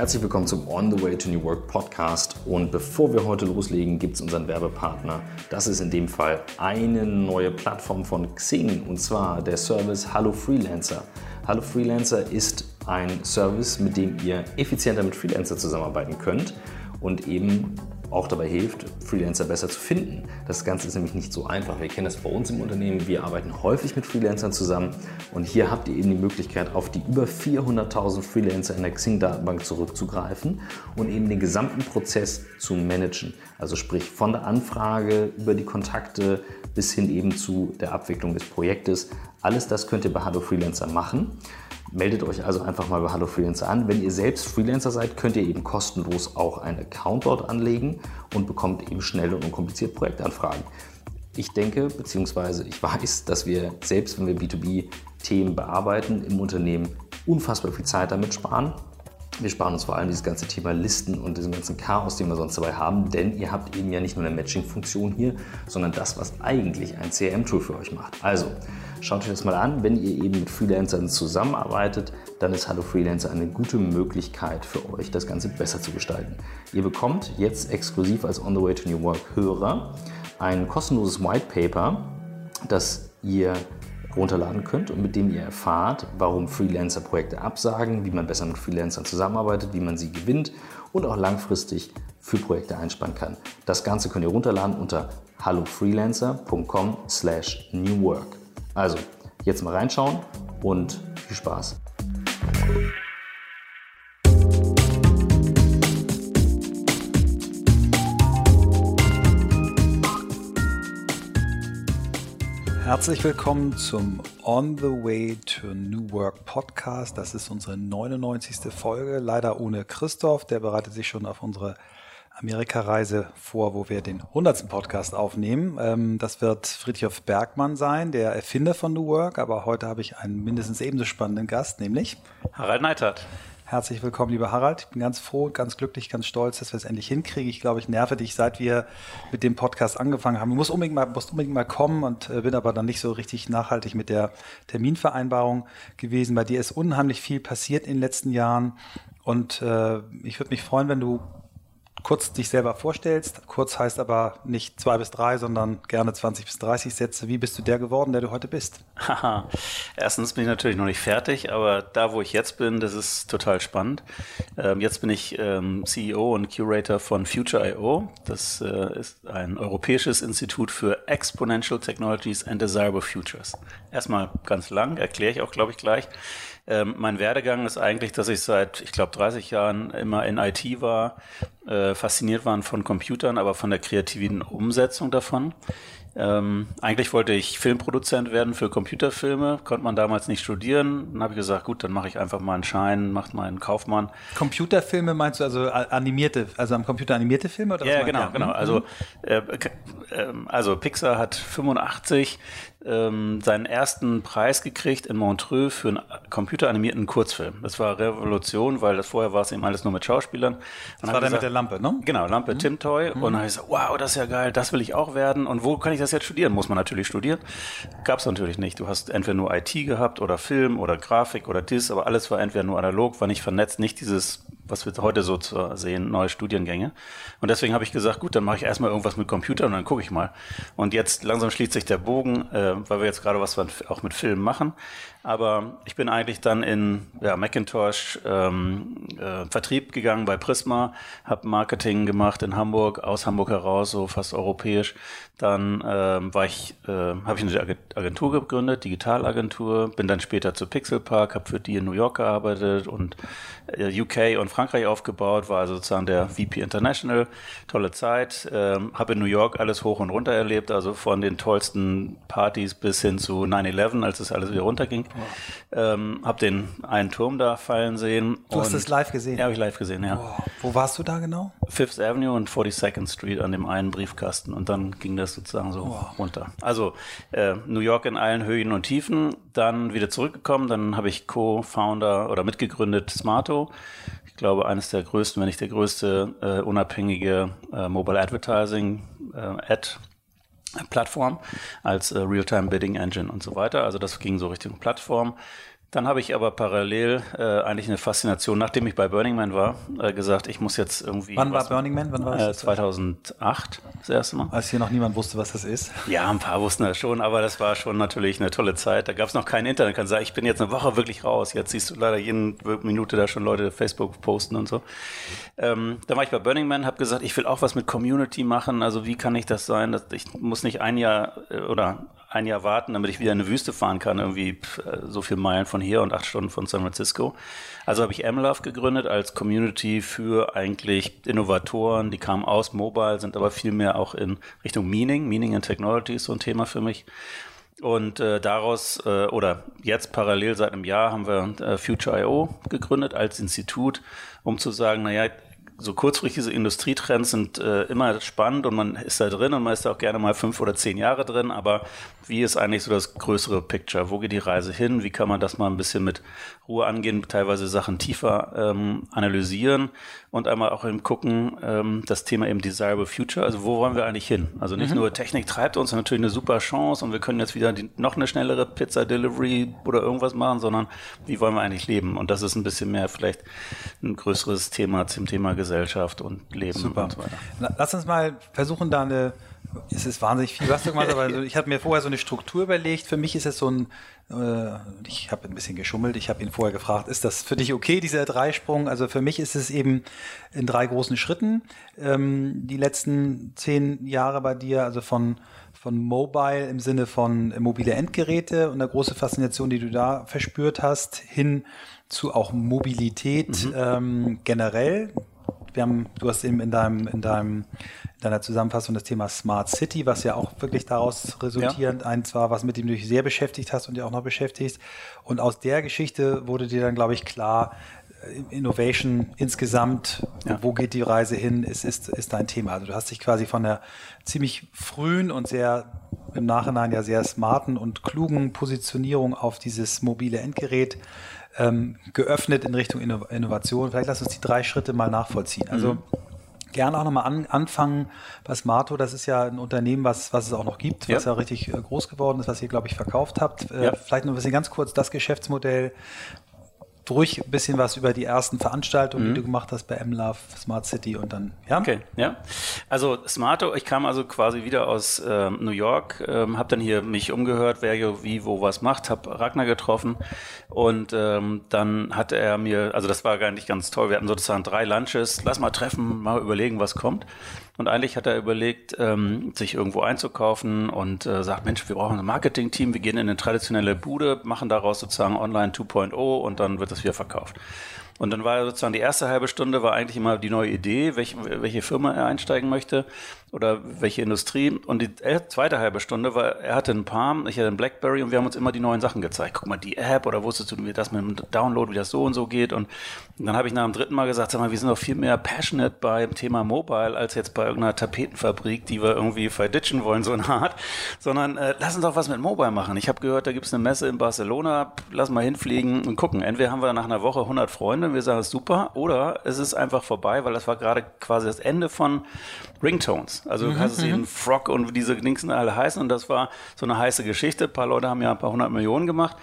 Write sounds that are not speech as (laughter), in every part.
Herzlich willkommen zum On the Way to New Work Podcast. Und bevor wir heute loslegen, gibt es unseren Werbepartner. Das ist in dem Fall eine neue Plattform von Xing und zwar der Service Hallo Freelancer. Hallo Freelancer ist ein Service, mit dem ihr effizienter mit Freelancer zusammenarbeiten könnt und eben auch dabei hilft, Freelancer besser zu finden. Das Ganze ist nämlich nicht so einfach. Wir kennen das bei uns im Unternehmen. Wir arbeiten häufig mit Freelancern zusammen und hier habt ihr eben die Möglichkeit, auf die über 400.000 Freelancer in der Xing-Datenbank zurückzugreifen und eben den gesamten Prozess zu managen. Also sprich von der Anfrage über die Kontakte bis hin eben zu der Abwicklung des Projektes. Alles das könnt ihr bei Hallo Freelancer machen. Meldet euch also einfach mal bei Hallo Freelancer an. Wenn ihr selbst Freelancer seid, könnt ihr eben kostenlos auch einen Account dort anlegen und bekommt eben schnell und unkompliziert Projektanfragen. Ich denke, beziehungsweise ich (laughs) weiß, dass wir selbst, wenn wir B2B-Themen bearbeiten im Unternehmen, unfassbar viel Zeit damit sparen. Wir sparen uns vor allem dieses ganze Thema Listen und diesen ganzen Chaos, den wir sonst dabei haben, denn ihr habt eben ja nicht nur eine Matching-Funktion hier, sondern das, was eigentlich ein CRM-Tool für euch macht. Also, Schaut euch das mal an. Wenn ihr eben mit Freelancern zusammenarbeitet, dann ist Hallo Freelancer eine gute Möglichkeit für euch, das Ganze besser zu gestalten. Ihr bekommt jetzt exklusiv als On the Way to New Work Hörer ein kostenloses White Paper, das ihr runterladen könnt und mit dem ihr erfahrt, warum Freelancer Projekte absagen, wie man besser mit Freelancern zusammenarbeitet, wie man sie gewinnt und auch langfristig für Projekte einsparen kann. Das Ganze könnt ihr runterladen unter hallofreelancer.com/newwork. Also, jetzt mal reinschauen und viel Spaß. Herzlich willkommen zum On the Way to New Work Podcast. Das ist unsere 99. Folge. Leider ohne Christoph, der bereitet sich schon auf unsere Amerika-Reise vor, wo wir den 100. Podcast aufnehmen. Ähm, das wird Friedhof Bergmann sein, der Erfinder von New Work. Aber heute habe ich einen mindestens ebenso spannenden Gast, nämlich Harald Neithardt. Herzlich willkommen, lieber Harald. Ich bin ganz froh, ganz glücklich, ganz stolz, dass wir es endlich hinkriegen. Ich glaube, ich nerve dich, seit wir mit dem Podcast angefangen haben. Du musst unbedingt mal, musst unbedingt mal kommen und äh, bin aber dann nicht so richtig nachhaltig mit der Terminvereinbarung gewesen. Bei dir ist unheimlich viel passiert in den letzten Jahren. Und äh, ich würde mich freuen, wenn du kurz dich selber vorstellst. Kurz heißt aber nicht zwei bis drei, sondern gerne 20 bis 30 Sätze. Wie bist du der geworden, der du heute bist? Haha. Erstens bin ich natürlich noch nicht fertig, aber da, wo ich jetzt bin, das ist total spannend. Ähm, jetzt bin ich ähm, CEO und Curator von Future.io. Das äh, ist ein europäisches Institut für Exponential Technologies and Desirable Futures. Erstmal ganz lang, erkläre ich auch, glaube ich, gleich. Ähm, mein Werdegang ist eigentlich, dass ich seit, ich glaube, 30 Jahren immer in IT war, äh, fasziniert waren von Computern, aber von der kreativen Umsetzung davon. Ähm, eigentlich wollte ich Filmproduzent werden für Computerfilme, konnte man damals nicht studieren. Dann habe ich gesagt, gut, dann mache ich einfach mal einen Schein, mache mal einen Kaufmann. Computerfilme meinst du also animierte, also am Computer animierte Filme? Oder ja, genau, genau. Also, äh, äh, also Pixar hat 85 ähm, seinen ersten Preis gekriegt in Montreux für einen computeranimierten Kurzfilm. Das war Revolution, weil das vorher war es eben alles nur mit Schauspielern. Und das war der mit der Lampe, ne? Genau, Lampe, mhm. Tim Toy. Mhm. Und dann habe ich gesagt, wow, das ist ja geil, das will ich auch werden. Und wo kann ich das jetzt studieren? Muss man natürlich studieren. Gab es natürlich nicht. Du hast entweder nur IT gehabt oder Film oder Grafik oder DIS, aber alles war entweder nur analog, war nicht vernetzt, nicht dieses was wir heute so sehen, neue Studiengänge. Und deswegen habe ich gesagt, gut, dann mache ich erstmal irgendwas mit Computer und dann gucke ich mal. Und jetzt langsam schließt sich der Bogen, äh, weil wir jetzt gerade was auch mit Filmen machen. Aber ich bin eigentlich dann in ja, Macintosh ähm, äh, Vertrieb gegangen bei Prisma, habe Marketing gemacht in Hamburg, aus Hamburg heraus, so fast europäisch. Dann ähm, ich, äh, habe ich eine Agentur gegründet, Digitalagentur, bin dann später zu Pixel Park, habe für die in New York gearbeitet und äh, UK und Frankreich aufgebaut, war also sozusagen der VP International, tolle Zeit, ähm, habe in New York alles hoch und runter erlebt, also von den tollsten Partys bis hin zu 9-11, als es alles wieder runterging. Ähm, hab den einen Turm da fallen sehen. Du hast es live gesehen? Ja, habe ich live gesehen, ja. Wow. Wo warst du da genau? Fifth Avenue und 42nd Street an dem einen Briefkasten und dann ging das sozusagen so wow. runter. Also äh, New York in allen Höhen und Tiefen, dann wieder zurückgekommen, dann habe ich Co-Founder oder mitgegründet Smarto. Ich glaube, eines der größten, wenn nicht der größte äh, unabhängige äh, Mobile Advertising äh, Ad Plattform als äh, Real-Time Bidding Engine und so weiter. Also das ging so Richtung Plattform. Dann habe ich aber parallel äh, eigentlich eine Faszination, nachdem ich bei Burning Man war, äh, gesagt, ich muss jetzt irgendwie. Wann war Burning Man? Wann war äh, 2008 das erste Mal. Als hier noch niemand wusste, was das ist. Ja, ein paar wussten das schon, aber das war schon natürlich eine tolle Zeit. Da gab es noch kein Internet. Ich kann sagen, ich bin jetzt eine Woche wirklich raus. Jetzt siehst du leider jede Minute da schon Leute Facebook posten und so. Ähm, da war ich bei Burning Man, habe gesagt, ich will auch was mit Community machen. Also wie kann ich das sein? Dass ich muss nicht ein Jahr äh, oder ein Jahr warten, damit ich wieder in eine Wüste fahren kann, irgendwie äh, so viele Meilen von hier und acht Stunden von San Francisco. Also habe ich MLove gegründet als Community für eigentlich Innovatoren, die kamen aus Mobile, sind aber viel mehr auch in Richtung Meaning. Meaning and Technology ist so ein Thema für mich. Und äh, daraus, äh, oder jetzt parallel seit einem Jahr, haben wir äh, Future.io gegründet als Institut, um zu sagen, naja, so kurzfristige Industrietrends sind äh, immer spannend und man ist da drin und man ist da auch gerne mal fünf oder zehn Jahre drin, aber wie ist eigentlich so das größere Picture? Wo geht die Reise hin? Wie kann man das mal ein bisschen mit Ruhe angehen, teilweise Sachen tiefer ähm, analysieren und einmal auch eben gucken, ähm, das Thema eben Desirable Future, also wo wollen wir eigentlich hin? Also nicht mhm. nur Technik treibt uns natürlich eine super Chance und wir können jetzt wieder die, noch eine schnellere Pizza Delivery oder irgendwas machen, sondern wie wollen wir eigentlich leben? Und das ist ein bisschen mehr vielleicht ein größeres Thema zum Thema Gesellschaft und Leben super. und so weiter. Lass uns mal versuchen, da eine es ist wahnsinnig viel, was du gemacht hast, aber ich habe mir vorher so eine Struktur überlegt. Für mich ist es so ein, äh, ich habe ein bisschen geschummelt, ich habe ihn vorher gefragt, ist das für dich okay, dieser Dreisprung? Also für mich ist es eben in drei großen Schritten. Ähm, die letzten zehn Jahre bei dir, also von, von Mobile im Sinne von mobile Endgeräte und der große Faszination, die du da verspürt hast, hin zu auch Mobilität mhm. ähm, generell. Wir haben, du hast eben in deinem, in deinem deiner Zusammenfassung das Thema Smart City, was ja auch wirklich daraus resultierend ja. eins war, was mit dem du dich sehr beschäftigt hast und ja auch noch beschäftigst. Und aus der Geschichte wurde dir dann, glaube ich, klar, äh, Innovation insgesamt, ja. wo geht die Reise hin, ist, ist, ist dein Thema. Also du hast dich quasi von der ziemlich frühen und sehr im Nachhinein ja sehr smarten und klugen Positionierung auf dieses mobile Endgerät ähm, geöffnet in Richtung Innovation. Vielleicht lass uns die drei Schritte mal nachvollziehen. Also mhm gerne auch nochmal an, anfangen bei Smarto. Das ist ja ein Unternehmen, was, was es auch noch gibt, was ja, ja richtig äh, groß geworden ist, was ihr, glaube ich, verkauft habt. Äh, ja. Vielleicht noch ein bisschen ganz kurz das Geschäftsmodell, ruhig ein bisschen was über die ersten Veranstaltungen, mhm. die du gemacht hast bei MLove, Smart City und dann, ja? Okay, ja. Also Smarto, ich kam also quasi wieder aus ähm, New York, ähm, habe dann hier mich umgehört, wer hier wie, wo was macht, habe Ragnar getroffen und ähm, dann hatte er mir, also das war gar nicht ganz toll, wir hatten sozusagen drei Lunches, lass mal treffen, mal überlegen, was kommt. Und eigentlich hat er überlegt, ähm, sich irgendwo einzukaufen und äh, sagt, Mensch, wir brauchen ein Marketing-Team, wir gehen in eine traditionelle Bude, machen daraus sozusagen Online 2.0 und dann wird es wieder verkauft. Und dann war sozusagen die erste halbe Stunde war eigentlich immer die neue Idee, welche, welche Firma er einsteigen möchte oder welche Industrie. Und die zweite halbe Stunde war, er hatte einen Palm, ich hatte einen Blackberry und wir haben uns immer die neuen Sachen gezeigt. Guck mal, die App oder wusstest du, wie das mit dem Download, wie das so und so geht. Und, dann habe ich nach dem dritten Mal gesagt, sag mal, wir sind doch viel mehr passionate beim Thema Mobile als jetzt bei irgendeiner Tapetenfabrik, die wir irgendwie verditchen wollen, so eine Art. Sondern äh, lass uns doch was mit Mobile machen. Ich habe gehört, da gibt es eine Messe in Barcelona, lass mal hinfliegen und gucken. Entweder haben wir nach einer Woche 100 Freunde, wir sagen, es ist super, oder es ist einfach vorbei, weil das war gerade quasi das Ende von Ringtones. Also du mhm, hast es mhm. Frog und diese Dings alle heißen und das war so eine heiße Geschichte. Ein paar Leute haben ja ein paar hundert Millionen gemacht.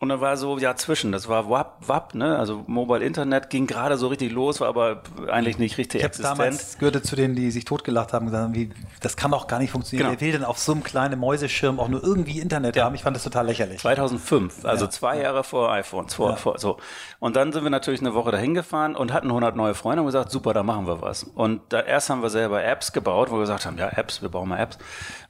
Und dann war so, ja, zwischen, das war WAP, WAP, ne? Also Mobile Internet ging gerade so richtig los, war aber eigentlich nicht richtig ich existent. damals gehörte zu denen, die sich totgelacht haben, gesagt haben, wie, das kann doch gar nicht funktionieren. Genau. Wer will denn auf so einem kleinen Mäuseschirm auch nur irgendwie Internet ja. haben? Ich fand das total lächerlich. 2005, also ja. zwei Jahre vor iPhone, vor, ja. vor, so. Und dann sind wir natürlich eine Woche dahin gefahren und hatten 100 neue Freunde und gesagt, super, da machen wir was. Und da erst haben wir selber Apps gebaut, wo wir gesagt haben, ja, Apps, wir bauen mal Apps.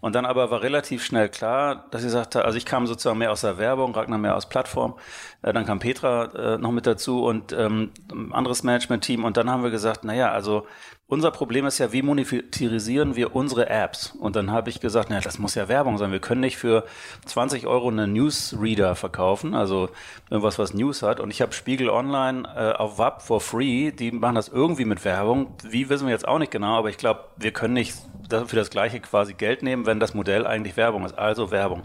Und dann aber war relativ schnell klar, dass ich sagte, also ich kam sozusagen mehr aus der Werbung, Ragnar mehr aus Plattform. Äh, dann kam Petra äh, noch mit dazu und ähm, anderes Management-Team. Und dann haben wir gesagt, naja, also unser Problem ist ja, wie monetarisieren wir unsere Apps? Und dann habe ich gesagt, naja, das muss ja Werbung sein. Wir können nicht für 20 Euro einen Newsreader verkaufen, also irgendwas, was News hat. Und ich habe Spiegel Online äh, auf WAP for free, die machen das irgendwie mit Werbung. Wie wissen wir jetzt auch nicht genau, aber ich glaube, wir können nicht für das gleiche quasi Geld nehmen, wenn das Modell eigentlich Werbung ist. Also Werbung.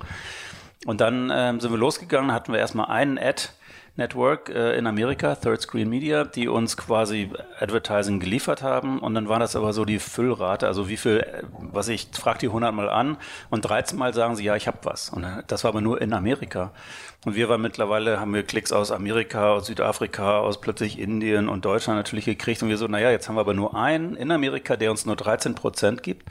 Und dann ähm, sind wir losgegangen, hatten wir erstmal einen Ad, Network äh, in Amerika, Third Screen Media, die uns quasi Advertising geliefert haben. Und dann war das aber so die Füllrate, also wie viel, äh, was ich frage die 100 Mal an und 13 Mal sagen sie, ja, ich habe was. Und äh, das war aber nur in Amerika. Und wir waren mittlerweile, haben wir Klicks aus Amerika, aus Südafrika, aus plötzlich Indien und Deutschland natürlich gekriegt. Und wir so, naja, jetzt haben wir aber nur einen in Amerika, der uns nur 13 Prozent gibt.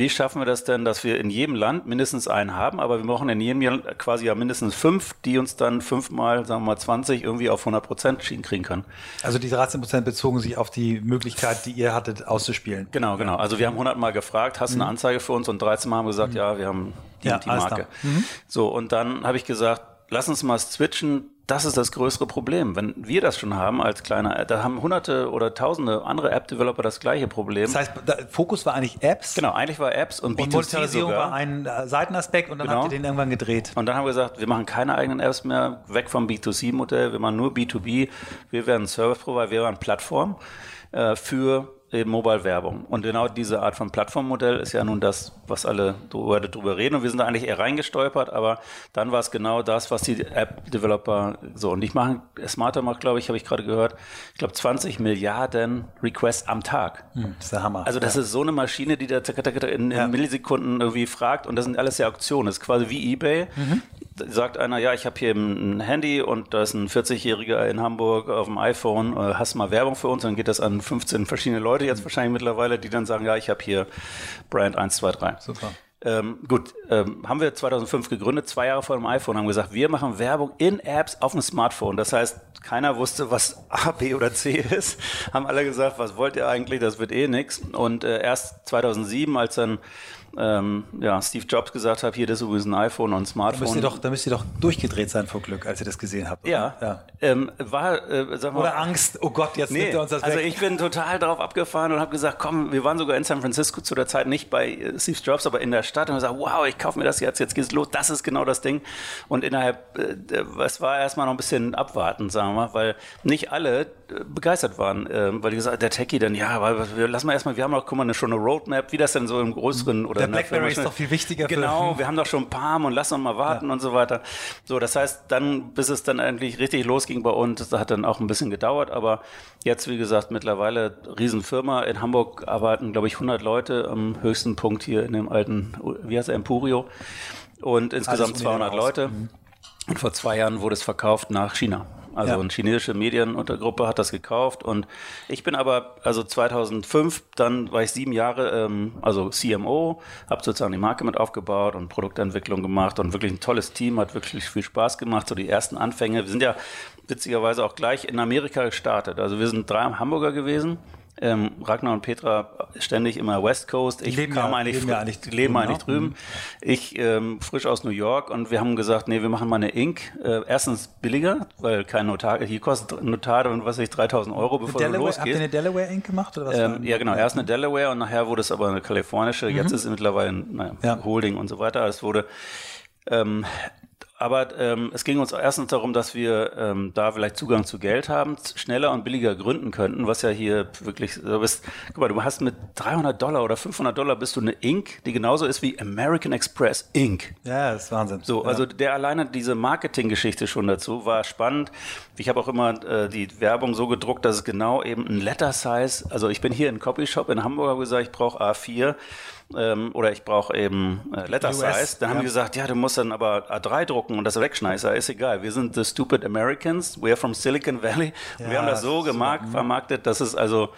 Wie schaffen wir das denn, dass wir in jedem Land mindestens einen haben, aber wir brauchen in jedem Jahr quasi ja mindestens fünf, die uns dann fünfmal, sagen wir mal 20 irgendwie auf 100 Prozent kriegen können? Also die 13 Prozent bezogen sich auf die Möglichkeit, die ihr hattet, auszuspielen. Genau, genau. Also wir haben 100 Mal gefragt, hast du mhm. eine Anzeige für uns? Und 13 Mal haben wir gesagt, mhm. ja, wir haben die, ja, die Marke. Mhm. So, und dann habe ich gesagt, lass uns mal switchen das ist das größere Problem. Wenn wir das schon haben als kleiner, da haben hunderte oder tausende andere App-Developer das gleiche Problem. Das heißt, Fokus war eigentlich Apps? Genau, eigentlich war Apps und, und B2C sogar. war ein äh, Seitenaspekt und dann genau. habt ihr den irgendwann gedreht. Und dann haben wir gesagt, wir machen keine eigenen Apps mehr, weg vom B2C-Modell, wir machen nur B2B, wir werden Service-Provider, wir werden Plattform äh, für eben Mobile-Werbung. Und genau diese Art von Plattformmodell ist ja nun das, was alle drüber reden. Und wir sind da eigentlich eher reingestolpert, aber dann war es genau das, was die App-Developer so. Und ich mache, Smarter macht, glaube ich, habe ich gerade gehört, ich glaube 20 Milliarden Requests am Tag. Hm, das ist der Hammer. Also das ja. ist so eine Maschine, die da in, in ja. Millisekunden irgendwie fragt und das sind alles ja Auktionen. Das ist quasi wie Ebay. Mhm sagt einer, ja, ich habe hier ein Handy und da ist ein 40-Jähriger in Hamburg auf dem iPhone, äh, hast mal Werbung für uns? Dann geht das an 15 verschiedene Leute jetzt wahrscheinlich mittlerweile, die dann sagen, ja, ich habe hier Brand 123. Super. Ähm, gut, ähm, haben wir 2005 gegründet, zwei Jahre vor dem iPhone, haben gesagt, wir machen Werbung in Apps auf dem Smartphone. Das heißt, keiner wusste, was A, B oder C ist. Haben alle gesagt, was wollt ihr eigentlich? Das wird eh nix. Und äh, erst 2007, als dann ähm, ja, Steve Jobs gesagt hat, hier, das ist übrigens ein iPhone und ein Smartphone. Da müsst ihr doch, da müsst ihr doch durchgedreht sein vor Glück, als ihr das gesehen habt. Oder? Ja. ja. Ähm, war, äh, sag mal, oder Angst, oh Gott, jetzt nee, nimmt er uns das Also weg. ich bin total darauf abgefahren und habe gesagt, komm, wir waren sogar in San Francisco zu der Zeit, nicht bei äh, Steve Jobs, aber in der Stadt und gesagt, wow, ich kaufe mir das jetzt, jetzt geht's los, das ist genau das Ding. Und innerhalb, äh, es war erstmal noch ein bisschen abwarten, sagen wir mal, weil nicht alle begeistert waren, äh, weil die gesagt, der Techie dann, ja, aber wir lassen wir erstmal, wir haben auch, guck mal, schon eine Roadmap, wie das denn so im größeren oder der Blackberry ist doch viel wichtiger. Genau, wir haben doch schon Palm und lass uns mal warten ja. und so weiter. So, das heißt, dann, bis es dann eigentlich richtig losging bei uns, das hat dann auch ein bisschen gedauert, aber jetzt, wie gesagt, mittlerweile Riesenfirma. In Hamburg arbeiten, glaube ich, 100 Leute am höchsten Punkt hier in dem alten, wie heißt er, Empurio. Und insgesamt 200 Leute. Mhm. Und vor zwei Jahren wurde es verkauft nach China. Also ja. eine chinesische Medienuntergruppe hat das gekauft und ich bin aber, also 2005, dann war ich sieben Jahre, ähm, also CMO, habe sozusagen die Marke mit aufgebaut und Produktentwicklung gemacht und wirklich ein tolles Team, hat wirklich viel Spaß gemacht, so die ersten Anfänge. Wir sind ja witzigerweise auch gleich in Amerika gestartet. Also wir sind drei Hamburger gewesen ähm, Ragnar und Petra ständig immer West Coast. Ich leben kam ja, eigentlich, leben, ja eigentlich drüben, leben eigentlich drüben. Mhm. Ich ähm, frisch aus New York und wir haben gesagt, nee, wir machen mal eine Inc. Äh, erstens billiger, weil kein Notar, hier kostet Notar und was weiß ich 3000 Euro, bevor Delaware, du losgehst. Habt ihr eine Delaware Inc. gemacht oder was? Ähm, ja, genau. Erst eine Delaware und nachher wurde es aber eine kalifornische. Mhm. Jetzt ist es mittlerweile ein naja, ja. Holding und so weiter. Es wurde ähm, aber ähm, es ging uns erstens darum, dass wir ähm, da vielleicht Zugang zu Geld haben, schneller und billiger gründen könnten, was ja hier wirklich, du bist, guck mal, du hast mit 300 Dollar oder 500 Dollar bist du eine Inc., die genauso ist wie American Express Inc. Ja, das ist Wahnsinn. So, also der alleine diese Marketinggeschichte schon dazu war spannend. Ich habe auch immer äh, die Werbung so gedruckt, dass es genau eben ein Letter Size, also ich bin hier in Copyshop in Hamburg, habe gesagt, ich brauche A4 ähm, oder ich brauche eben äh, Letter Size. Dann haben ja. die gesagt, ja, du musst dann aber A3 drucken und das wegschneiden. Ist egal. Wir sind the stupid Americans. We are from Silicon Valley. Ja, wir haben das so gemacht, so, vermarktet, dass es also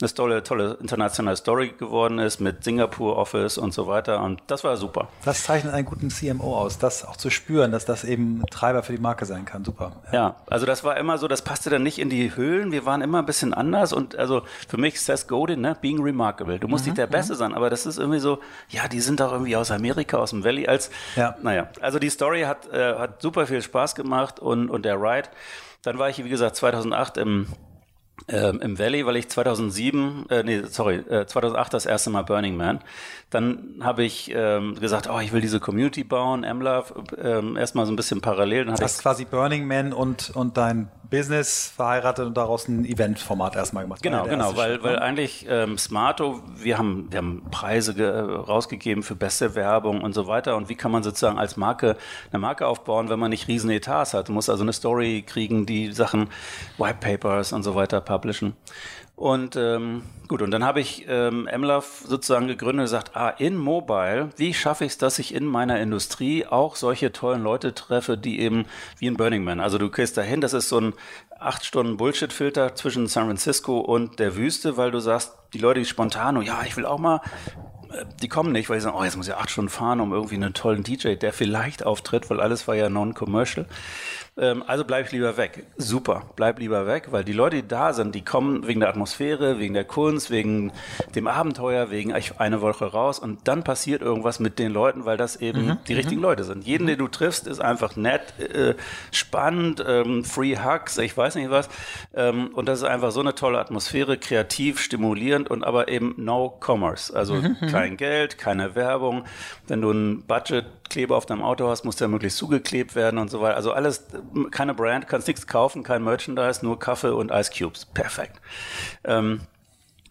eine tolle, tolle internationale Story geworden ist mit Singapur Office und so weiter. Und das war super. Das zeichnet einen guten CMO aus, das auch zu spüren, dass das eben Treiber für die Marke sein kann. Super. Ja. ja, also das war immer so, das passte dann nicht in die Höhlen. Wir waren immer ein bisschen anders und also für mich Seth Godin, ne, being remarkable. Du musst mhm, nicht der Beste mhm. sein, aber das ist irgendwie so, ja, die sind doch irgendwie aus Amerika, aus dem Valley als, ja. naja, also die Story hat, äh, hat super viel Spaß gemacht und, und der Ride. Dann war ich, wie gesagt, 2008 im ähm, im Valley, weil ich 2007, äh, nee, sorry, äh, 2008 das erste Mal Burning Man. Dann habe ich ähm, gesagt, oh, ich will diese Community bauen, MLove, ähm, erstmal so ein bisschen parallel. Dann das heißt quasi Burning Man und, und dein Business verheiratet und daraus ein Event-Format erstmal gemacht. Genau, genau, weil, weil ne? eigentlich ähm, Smarto, wir haben, wir haben Preise rausgegeben für beste Werbung und so weiter. Und wie kann man sozusagen als Marke eine Marke aufbauen, wenn man nicht riesen Etats hat? Du musst also eine Story kriegen, die Sachen, White Papers und so weiter publishen. Und ähm, gut, und dann habe ich ähm, MLAF sozusagen gegründet und gesagt, ah, in Mobile, wie schaffe ich es, dass ich in meiner Industrie auch solche tollen Leute treffe, die eben wie in Burning Man. Also du gehst dahin, das ist so ein acht Stunden Bullshit-Filter zwischen San Francisco und der Wüste, weil du sagst, die Leute, die spontan, oh ja, ich will auch mal die kommen nicht, weil sie sagen, oh, jetzt muss ich acht Stunden fahren, um irgendwie einen tollen DJ, der vielleicht auftritt, weil alles war ja non-commercial. Ähm, also bleib ich lieber weg. Super, bleib lieber weg, weil die Leute, die da sind, die kommen wegen der Atmosphäre, wegen der Kunst, wegen dem Abenteuer, wegen eine Woche raus und dann passiert irgendwas mit den Leuten, weil das eben mhm. die richtigen mhm. Leute sind. Jeden, den du triffst, ist einfach nett, äh, spannend, ähm, Free Hugs, ich weiß nicht was. Ähm, und das ist einfach so eine tolle Atmosphäre, kreativ, stimulierend und aber eben no commerce. Also mhm. mhm. kein Geld, keine Werbung. Wenn du ein Budgetkleber auf deinem Auto hast, muss der möglichst zugeklebt werden und so weiter. Also alles keine Brand, kannst nichts kaufen, kein Merchandise, nur Kaffee und Ice Cubes. Perfekt. Ähm,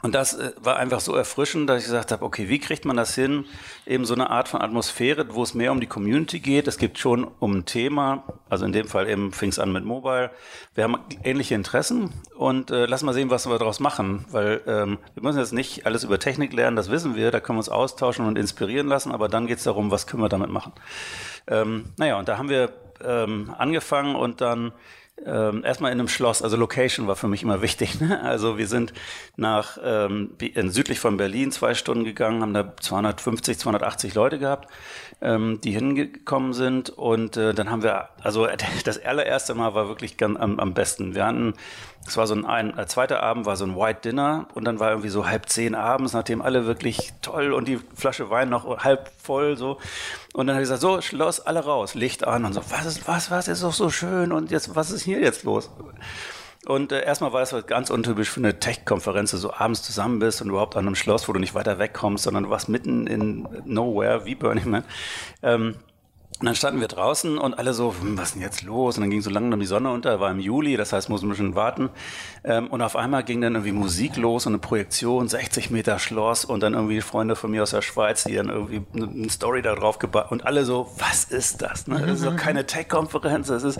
und das äh, war einfach so erfrischend, dass ich gesagt habe, okay, wie kriegt man das hin? Eben so eine Art von Atmosphäre, wo es mehr um die Community geht. Es gibt schon um ein Thema, also in dem Fall eben fing es an mit Mobile. Wir haben ähnliche Interessen und äh, lass mal sehen, was wir daraus machen, weil ähm, wir müssen jetzt nicht alles über Technik lernen, das wissen wir, da können wir uns austauschen und inspirieren lassen, aber dann geht es darum, was können wir damit machen. Ähm, naja, und da haben wir ähm, angefangen und dann ähm, erstmal in einem Schloss, also Location war für mich immer (laughs) wichtig. Ne? Also wir sind nach ähm, südlich von Berlin zwei Stunden gegangen, haben da 250, 280 Leute gehabt, ähm, die hingekommen sind und äh, dann haben wir, also (laughs) das allererste Mal war wirklich ganz am, am besten. Wir hatten es war so ein, ein äh, zweiter Abend war so ein White Dinner und dann war irgendwie so halb zehn abends, nachdem alle wirklich toll und die Flasche Wein noch halb voll so. Und dann habe ich gesagt, so, Schloss, alle raus, Licht an und so, was ist, was, was ist doch so schön und jetzt, was ist hier jetzt los? Und äh, erstmal war es ganz untypisch für eine Tech-Konferenz, du abends zusammen bist und überhaupt an einem Schloss, wo du nicht weiter wegkommst, sondern du warst mitten in Nowhere, wie Burning Man. Ähm, und dann standen wir draußen und alle so, hm, was ist denn jetzt los? Und dann ging so langsam die Sonne unter, war im Juli, das heißt, mussten wir schon warten. Ähm, und auf einmal ging dann irgendwie Musik los und eine Projektion, 60 Meter Schloss und dann irgendwie Freunde von mir aus der Schweiz, die dann irgendwie eine Story da drauf gebaut und alle so, was ist das? Ne? Das ist doch keine Tech-Konferenz, das ist,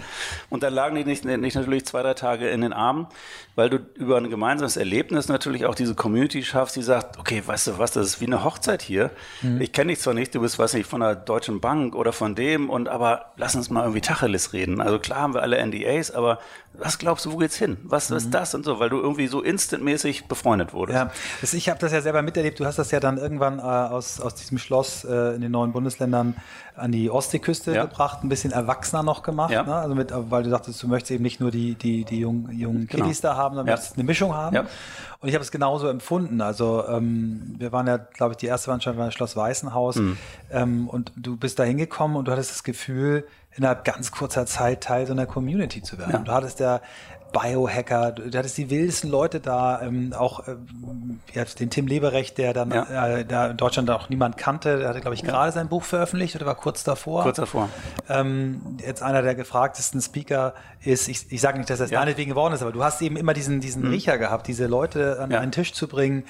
und dann lagen die nicht, nicht natürlich zwei, drei Tage in den Armen, weil du über ein gemeinsames Erlebnis natürlich auch diese Community schaffst, die sagt, okay, weißt du was, das ist wie eine Hochzeit hier. Mhm. Ich kenne dich zwar nicht, du bist, weiß nicht, von der Deutschen Bank oder von dem, und aber lass uns mal irgendwie Tacheles reden. Also klar haben wir alle NDAs, aber was glaubst du, wo geht's hin? Was mhm. ist das und so, weil du irgendwie so instantmäßig befreundet wurdest. Ja, das, ich habe das ja selber miterlebt. Du hast das ja dann irgendwann äh, aus, aus diesem Schloss äh, in den neuen Bundesländern an die Ostseeküste ja. gebracht, ein bisschen erwachsener noch gemacht, ja. ne? also mit, weil du dachtest, du möchtest eben nicht nur die, die, die jungen, jungen genau. Kiddies da haben, sondern ja. möchtest eine Mischung haben. Ja. Und ich habe es genauso empfunden. Also ähm, wir waren ja, glaube ich, die erste Veranstaltung war Schloss Weißenhaus mhm. ähm, und du bist da hingekommen und du hattest das Gefühl, innerhalb ganz kurzer Zeit Teil so einer Community zu werden. Ja. Du hattest ja Biohacker, du hattest die wildesten Leute da, ähm, auch ähm, ja, den Tim Leberecht, der dann ja. äh, da in Deutschland auch niemand kannte, der hatte, glaube ich, gerade sein Buch veröffentlicht oder war kurz davor. Kurz davor. Ähm, jetzt einer der gefragtesten Speaker ist, ich, ich sage nicht, dass das ja. deinetwegen geworden ist, aber du hast eben immer diesen, diesen mhm. Riecher gehabt, diese Leute an ja. einen Tisch zu bringen.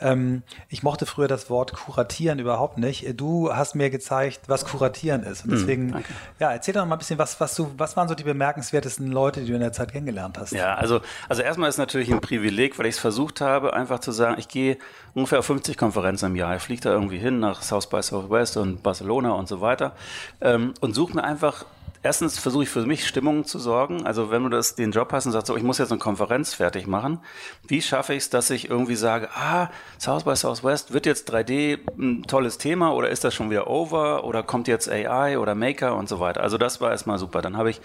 Ähm, ich mochte früher das Wort kuratieren überhaupt nicht. Du hast mir gezeigt, was kuratieren ist. Und mhm. deswegen, mhm. ja, erzähl doch mal ein bisschen, was, was, du, was waren so die bemerkenswertesten Leute, die du in der Zeit kennengelernt hast? Hast. Ja, also, also erstmal ist natürlich ein Privileg, weil ich es versucht habe, einfach zu sagen, ich gehe ungefähr auf 50 Konferenzen im Jahr. Ich fliege da irgendwie hin nach South by Southwest und Barcelona und so weiter ähm, und suche mir einfach erstens versuche ich für mich Stimmung zu sorgen. Also wenn du das den Job hast und sagst, so, ich muss jetzt eine Konferenz fertig machen, wie schaffe ich es, dass ich irgendwie sage, ah, South by Southwest wird jetzt 3D ein tolles Thema oder ist das schon wieder over oder kommt jetzt AI oder Maker und so weiter. Also das war erstmal super. Dann habe ich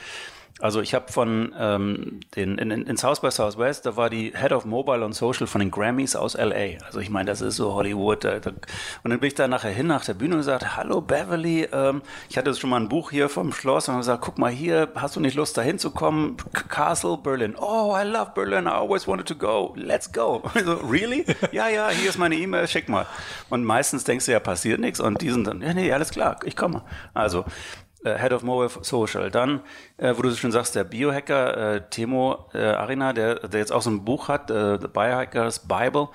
also ich habe von ähm, den in, in South by Southwest, da war die Head of Mobile und Social von den Grammys aus LA. Also ich meine, das ist so Hollywood. Da, da. Und dann bin ich da nachher hin nach der Bühne und gesagt, hallo Beverly, ähm, ich hatte schon mal ein Buch hier vom Schloss und gesagt, guck mal hier, hast du nicht Lust da hinzukommen? Castle Berlin. Oh, I love Berlin. I always wanted to go. Let's go. (laughs) So, really? (laughs) ja, ja, hier ist meine E-Mail, schick mal. Und meistens denkst du ja, passiert nichts und die sind dann, ja, nee, alles klar, ich komme. Also Head of Mobile Social. Dann, äh, wo du schon sagst, der Biohacker äh, Timo äh, Arina, der, der jetzt auch so ein Buch hat, äh, The Biohackers Bible,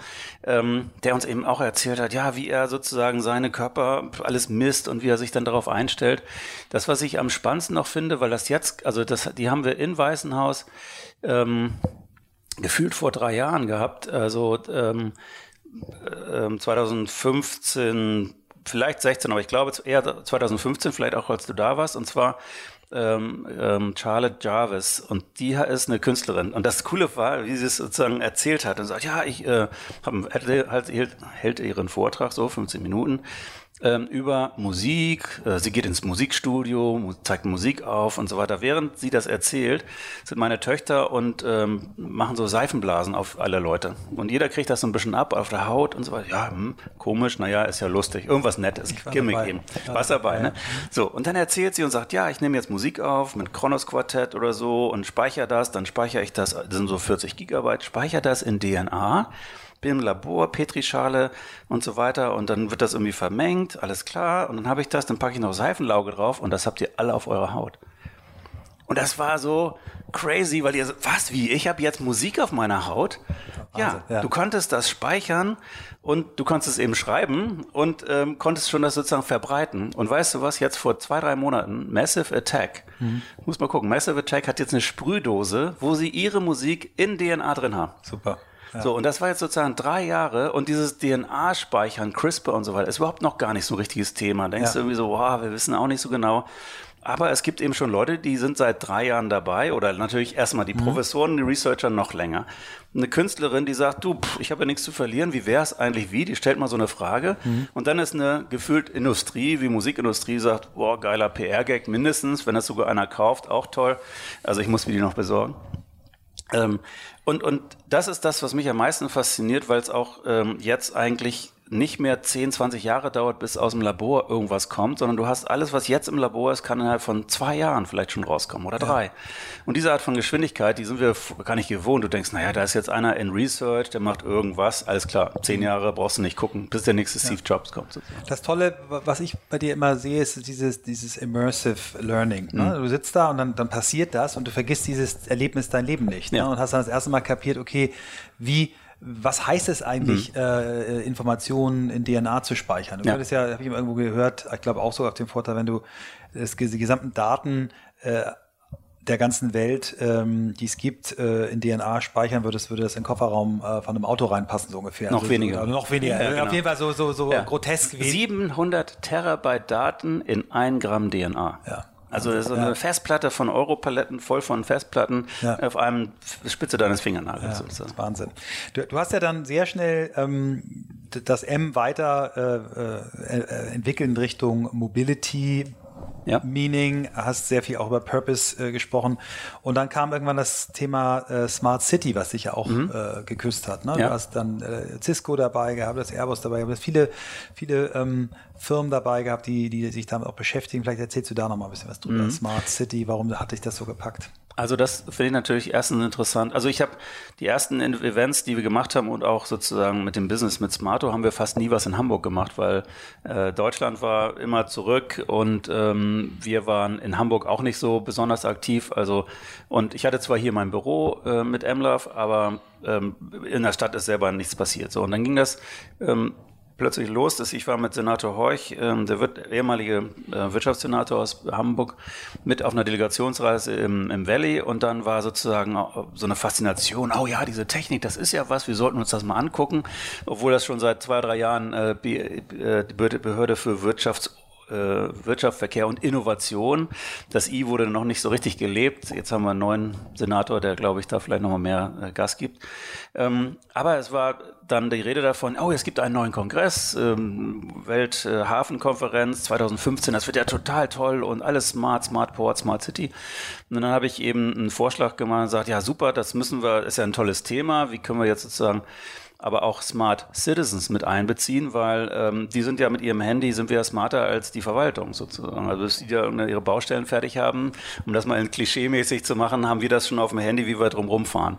ähm, der uns eben auch erzählt hat, ja, wie er sozusagen seine Körper alles misst und wie er sich dann darauf einstellt. Das, was ich am spannendsten noch finde, weil das jetzt, also das, die haben wir in Weißenhaus ähm, gefühlt vor drei Jahren gehabt, also ähm, äh, 2015 vielleicht 16, aber ich glaube eher 2015, vielleicht auch als du da warst. Und zwar ähm, ähm, Charlotte Jarvis. Und die ist eine Künstlerin. Und das Coole war, wie sie es sozusagen erzählt hat und sagt, ja, ich äh, hab, halt, hält, hält ihren Vortrag so 15 Minuten ähm, über Musik. Äh, sie geht ins Musikstudio, zeigt Musik auf und so weiter. Während sie das erzählt, sind meine Töchter und ähm, machen so Seifenblasen auf alle Leute. Und jeder kriegt das so ein bisschen ab auf der Haut und so weiter. Ja, hm, komisch, naja, ist ja lustig. Irgendwas Nettes, Gimmick eben. Was dabei, ne? So, und dann erzählt sie und sagt, ja, ich nehme jetzt Musik auf mit Kronos Quartett oder so und speichere das, dann speichere ich das, das sind so 40 Gigabyte, speichere das in DNA bin im Labor, Petrischale und so weiter und dann wird das irgendwie vermengt, alles klar und dann habe ich das, dann packe ich noch Seifenlauge drauf und das habt ihr alle auf eurer Haut. Und das war so crazy, weil ihr so, was, wie, ich habe jetzt Musik auf meiner Haut? Ja, ja, du konntest das speichern und du konntest es eben schreiben und ähm, konntest schon das sozusagen verbreiten. Und weißt du was, jetzt vor zwei, drei Monaten, Massive Attack, mhm. muss mal gucken, Massive Attack hat jetzt eine Sprühdose, wo sie ihre Musik in DNA drin haben. Super. So, und das war jetzt sozusagen drei Jahre und dieses DNA-Speichern, CRISPR und so weiter, ist überhaupt noch gar nicht so ein richtiges Thema. Denkst ja. du irgendwie so, wow, wir wissen auch nicht so genau. Aber es gibt eben schon Leute, die sind seit drei Jahren dabei oder natürlich erstmal die mhm. Professoren, die Researcher noch länger. Eine Künstlerin, die sagt, du, pff, ich habe ja nichts zu verlieren, wie wäre es eigentlich wie? Die stellt mal so eine Frage mhm. und dann ist eine gefühlt Industrie, wie Musikindustrie sagt, boah, geiler PR-Gag mindestens, wenn das sogar einer kauft, auch toll. Also ich muss mir die noch besorgen. Ähm, und, und das ist das, was mich am meisten fasziniert, weil es auch ähm, jetzt eigentlich nicht mehr 10, 20 Jahre dauert, bis aus dem Labor irgendwas kommt, sondern du hast alles, was jetzt im Labor ist, kann innerhalb von zwei Jahren vielleicht schon rauskommen oder drei. Ja. Und diese Art von Geschwindigkeit, die sind wir gar nicht gewohnt. Du denkst, naja, da ist jetzt einer in Research, der macht irgendwas, alles klar, zehn Jahre brauchst du nicht gucken, bis der nächste Steve Jobs kommt. Sozusagen. Das Tolle, was ich bei dir immer sehe, ist dieses, dieses Immersive Learning. Ne? Mhm. Du sitzt da und dann, dann passiert das und du vergisst dieses Erlebnis dein Leben nicht. Ne? Ja. Und hast dann das erste Mal kapiert, okay, wie was heißt es eigentlich, mhm. äh, Informationen in DNA zu speichern? Du ja. könntest ja, habe ich mal irgendwo gehört, ich glaube auch so auf dem Vorteil, wenn du das, die gesamten Daten äh, der ganzen Welt, ähm, die es gibt, äh, in DNA speichern würdest, würde das in den Kofferraum äh, von einem Auto reinpassen, so ungefähr. Noch also, weniger. Also noch weniger. Ja, genau. Auf jeden Fall so, so, so ja. grotesk. 700 Terabyte Daten in ein Gramm DNA. Ja. Also so eine Festplatte von Europaletten voll von Festplatten ja. auf einem Spitze deines Fingernagels. Ja, das ist Wahnsinn. Du, du, hast ja dann sehr schnell ähm, das M weiter äh, äh, entwickeln in Richtung Mobility, ja. Meaning, hast sehr viel auch über Purpose äh, gesprochen. Und dann kam irgendwann das Thema äh, Smart City, was dich ja auch mhm. äh, geküsst hat. Ne? Ja. Du hast dann äh, Cisco dabei gehabt, das Airbus dabei gehabt, viele, viele ähm, Firmen dabei gehabt, die, die sich damit auch beschäftigen. Vielleicht erzählst du da noch mal ein bisschen was drüber. Mhm. Smart City, warum hat dich das so gepackt? Also das finde ich natürlich erstens interessant. Also ich habe die ersten Events, die wir gemacht haben und auch sozusagen mit dem Business mit Smarto haben wir fast nie was in Hamburg gemacht, weil äh, Deutschland war immer zurück und ähm, wir waren in Hamburg auch nicht so besonders aktiv. Also und ich hatte zwar hier mein Büro äh, mit MLove, aber ähm, in der Stadt ist selber nichts passiert. So und dann ging das ähm, plötzlich los ist. Ich war mit Senator Horch, ähm, der wird, ehemalige äh, Wirtschaftssenator aus Hamburg, mit auf einer Delegationsreise im, im Valley und dann war sozusagen so eine Faszination, oh ja, diese Technik, das ist ja was, wir sollten uns das mal angucken, obwohl das schon seit zwei, drei Jahren äh, äh die Behörde für Wirtschafts äh, Wirtschaft, Verkehr und Innovation. Das I wurde noch nicht so richtig gelebt. Jetzt haben wir einen neuen Senator, der, glaube ich, da vielleicht nochmal mehr äh, Gas gibt. Ähm, aber es war dann die Rede davon, oh, es gibt einen neuen Kongress, ähm, Welthafenkonferenz 2015, das wird ja total toll und alles smart, smart Port, smart City. Und dann habe ich eben einen Vorschlag gemacht und gesagt, ja super, das müssen wir, ist ja ein tolles Thema, wie können wir jetzt sozusagen aber auch Smart Citizens mit einbeziehen, weil ähm, die sind ja mit ihrem Handy, sind wir ja smarter als die Verwaltung sozusagen. Also dass die ja ihre Baustellen fertig haben, um das mal klischee-mäßig zu machen, haben wir das schon auf dem Handy, wie wir drum rumfahren.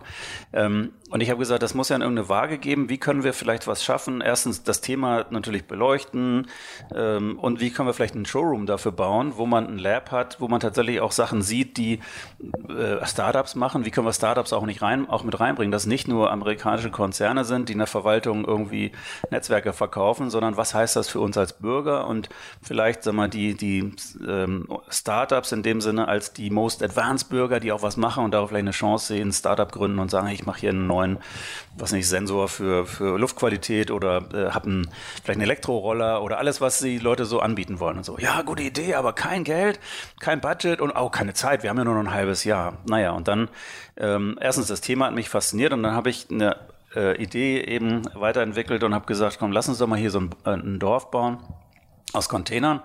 Ähm, und ich habe gesagt, das muss ja irgendeine Waage geben. Wie können wir vielleicht was schaffen? Erstens das Thema natürlich beleuchten ähm, und wie können wir vielleicht einen Showroom dafür bauen, wo man ein Lab hat, wo man tatsächlich auch Sachen sieht, die äh, Startups machen. Wie können wir Startups auch nicht rein, auch mit reinbringen, dass nicht nur amerikanische Konzerne sind, die in der Verwaltung irgendwie Netzwerke verkaufen, sondern was heißt das für uns als Bürger und vielleicht, sag mal, die die ähm, Startups in dem Sinne als die most advanced Bürger, die auch was machen und darauf vielleicht eine Chance sehen, Startup gründen und sagen, ich mache hier einen neuen, was nicht, Sensor für, für Luftqualität oder äh, habe vielleicht einen Elektroroller oder alles, was die Leute so anbieten wollen und so. Ja, gute Idee, aber kein Geld, kein Budget und auch keine Zeit. Wir haben ja nur noch ein halbes Jahr. Naja, und dann ähm, erstens das Thema hat mich fasziniert und dann habe ich eine äh, Idee eben weiterentwickelt und habe gesagt, komm, lass uns doch mal hier so ein, äh, ein Dorf bauen aus Containern.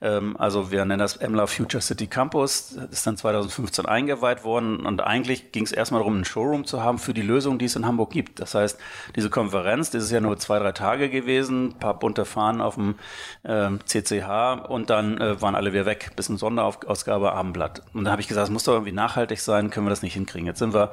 Ähm, also wir nennen das Emla Future City Campus. Das ist dann 2015 eingeweiht worden und eigentlich ging es erstmal darum, einen Showroom zu haben für die Lösung, die es in Hamburg gibt. Das heißt, diese Konferenz, das ist ja nur zwei, drei Tage gewesen, ein paar bunte Fahnen auf dem ähm, CCH und dann äh, waren alle wieder weg, bis eine Sonderausgabe Abendblatt. Und da habe ich gesagt, es muss doch irgendwie nachhaltig sein, können wir das nicht hinkriegen. Jetzt sind wir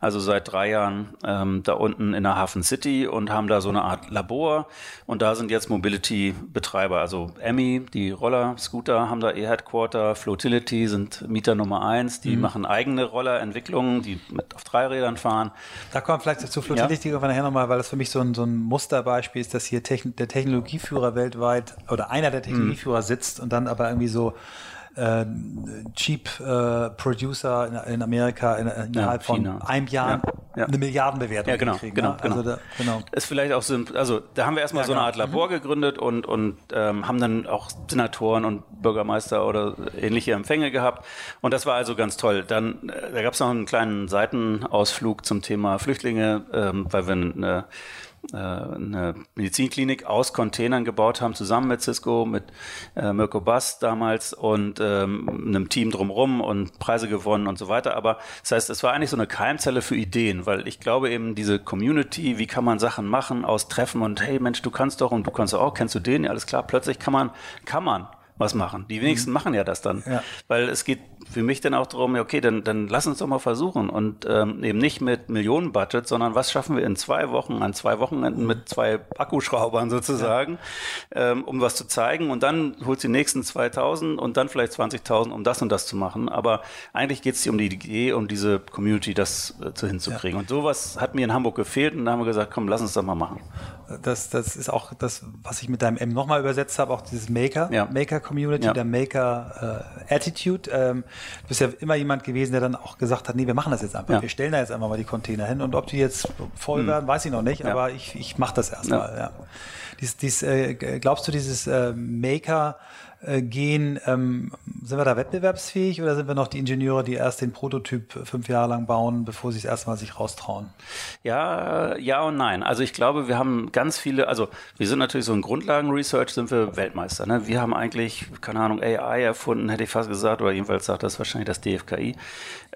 also seit drei Jahren ähm, da unten in der Hafen City und haben da so eine Art Labor und da sind jetzt Mobility-Betreiber, also Emmy, die Roller, Scooter haben da ihr Headquarter, Flotility sind Mieter Nummer eins, die mhm. machen eigene Rollerentwicklungen, die mit auf drei Rädern fahren. Da kommen vielleicht zu Flotility ja. nachher nochmal, weil das für mich so ein, so ein Musterbeispiel ist, dass hier Techn der Technologieführer weltweit oder einer der Technologieführer mhm. sitzt und dann aber irgendwie so äh, Cheap äh, Producer in, in Amerika in, innerhalb ja, von einem Jahr ja, ja. eine Milliardenbewertung ja, genau, kriegen. Genau, ne? genau. Also da, genau. Ist vielleicht auch so, also da haben wir erstmal so eine genau. Art Labor mhm. gegründet und, und ähm, haben dann auch Senatoren und Bürgermeister oder ähnliche Empfänge gehabt. Und das war also ganz toll. Dann, äh, da gab es noch einen kleinen Seitenausflug zum Thema Flüchtlinge, ähm, weil wir eine eine Medizinklinik aus Containern gebaut haben, zusammen mit Cisco, mit äh, Mirko Bass damals und ähm, einem Team drumherum und Preise gewonnen und so weiter. Aber das heißt, es war eigentlich so eine Keimzelle für Ideen, weil ich glaube eben diese Community, wie kann man Sachen machen aus Treffen und hey Mensch, du kannst doch und du kannst auch, kennst du den? Ja, alles klar, plötzlich kann man, kann man was machen. Die wenigsten mhm. machen ja das dann. Ja. Weil es geht für mich dann auch darum, okay, dann, dann lass uns doch mal versuchen und ähm, eben nicht mit Millionenbudget, sondern was schaffen wir in zwei Wochen, an zwei Wochenenden mit zwei Akkuschraubern sozusagen, ja. ähm, um was zu zeigen und dann holst du die nächsten 2000 und dann vielleicht 20.000, um das und das zu machen. Aber eigentlich geht es dir um die Idee, um diese Community das äh, zu hinzukriegen. Ja. Und sowas hat mir in Hamburg gefehlt und da haben wir gesagt, komm, lass uns das mal machen. Das, das ist auch das, was ich mit deinem M nochmal übersetzt habe, auch dieses Maker, ja. Maker Community, der Maker äh, Attitude. Ähm, Du bist ja immer jemand gewesen, der dann auch gesagt hat, nee, wir machen das jetzt einfach. Ja. Wir stellen da jetzt einfach mal die Container hin und ob die jetzt voll hm. werden, weiß ich noch nicht, ja. aber ich, ich mache das erstmal. Ja. Ja. Dies, dies, äh, glaubst du, dieses äh, Maker gehen, ähm, sind wir da wettbewerbsfähig oder sind wir noch die Ingenieure, die erst den Prototyp fünf Jahre lang bauen, bevor sie es erstmal sich raustrauen? Ja, ja und nein. Also ich glaube, wir haben ganz viele, also wir sind natürlich so in Grundlagen-Research sind wir Weltmeister. Ne? Wir haben eigentlich, keine Ahnung, AI erfunden, hätte ich fast gesagt, oder jedenfalls sagt das wahrscheinlich das DFKI.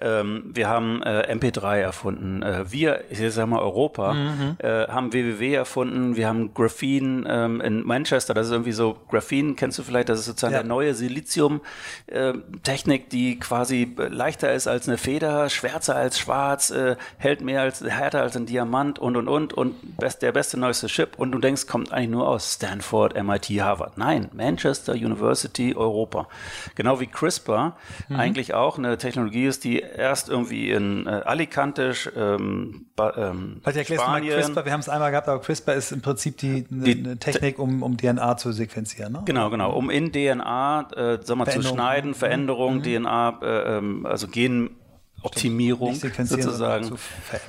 Ähm, wir haben äh, MP3 erfunden. Äh, wir, ich sage mal Europa, mhm. äh, haben WWW erfunden. Wir haben Graphene ähm, in Manchester. Das ist irgendwie so, Graphene kennst du vielleicht, das ist sozusagen ja. der neue Silizium-Technik, die quasi leichter ist als eine Feder, schwärzer als schwarz, äh, hält mehr als, härter als ein Diamant und, und, und. Und best, der beste, neueste Chip. Und du denkst, kommt eigentlich nur aus Stanford, MIT, Harvard. Nein, Manchester University, Europa. Genau wie CRISPR mhm. eigentlich auch eine Technologie ist, die erst irgendwie in äh, Alicante, ähm, ähm, Warte, erklärst Spanien. Du mal CRISPR, wir haben es einmal gehabt, aber CRISPR ist im Prinzip die, die eine Technik, um, um DNA zu sequenzieren, ne? Genau, genau, um in DNA, äh, sag mal, zu schneiden, Veränderung, mhm. DNA, äh, ähm, also Gen Optimierung sozusagen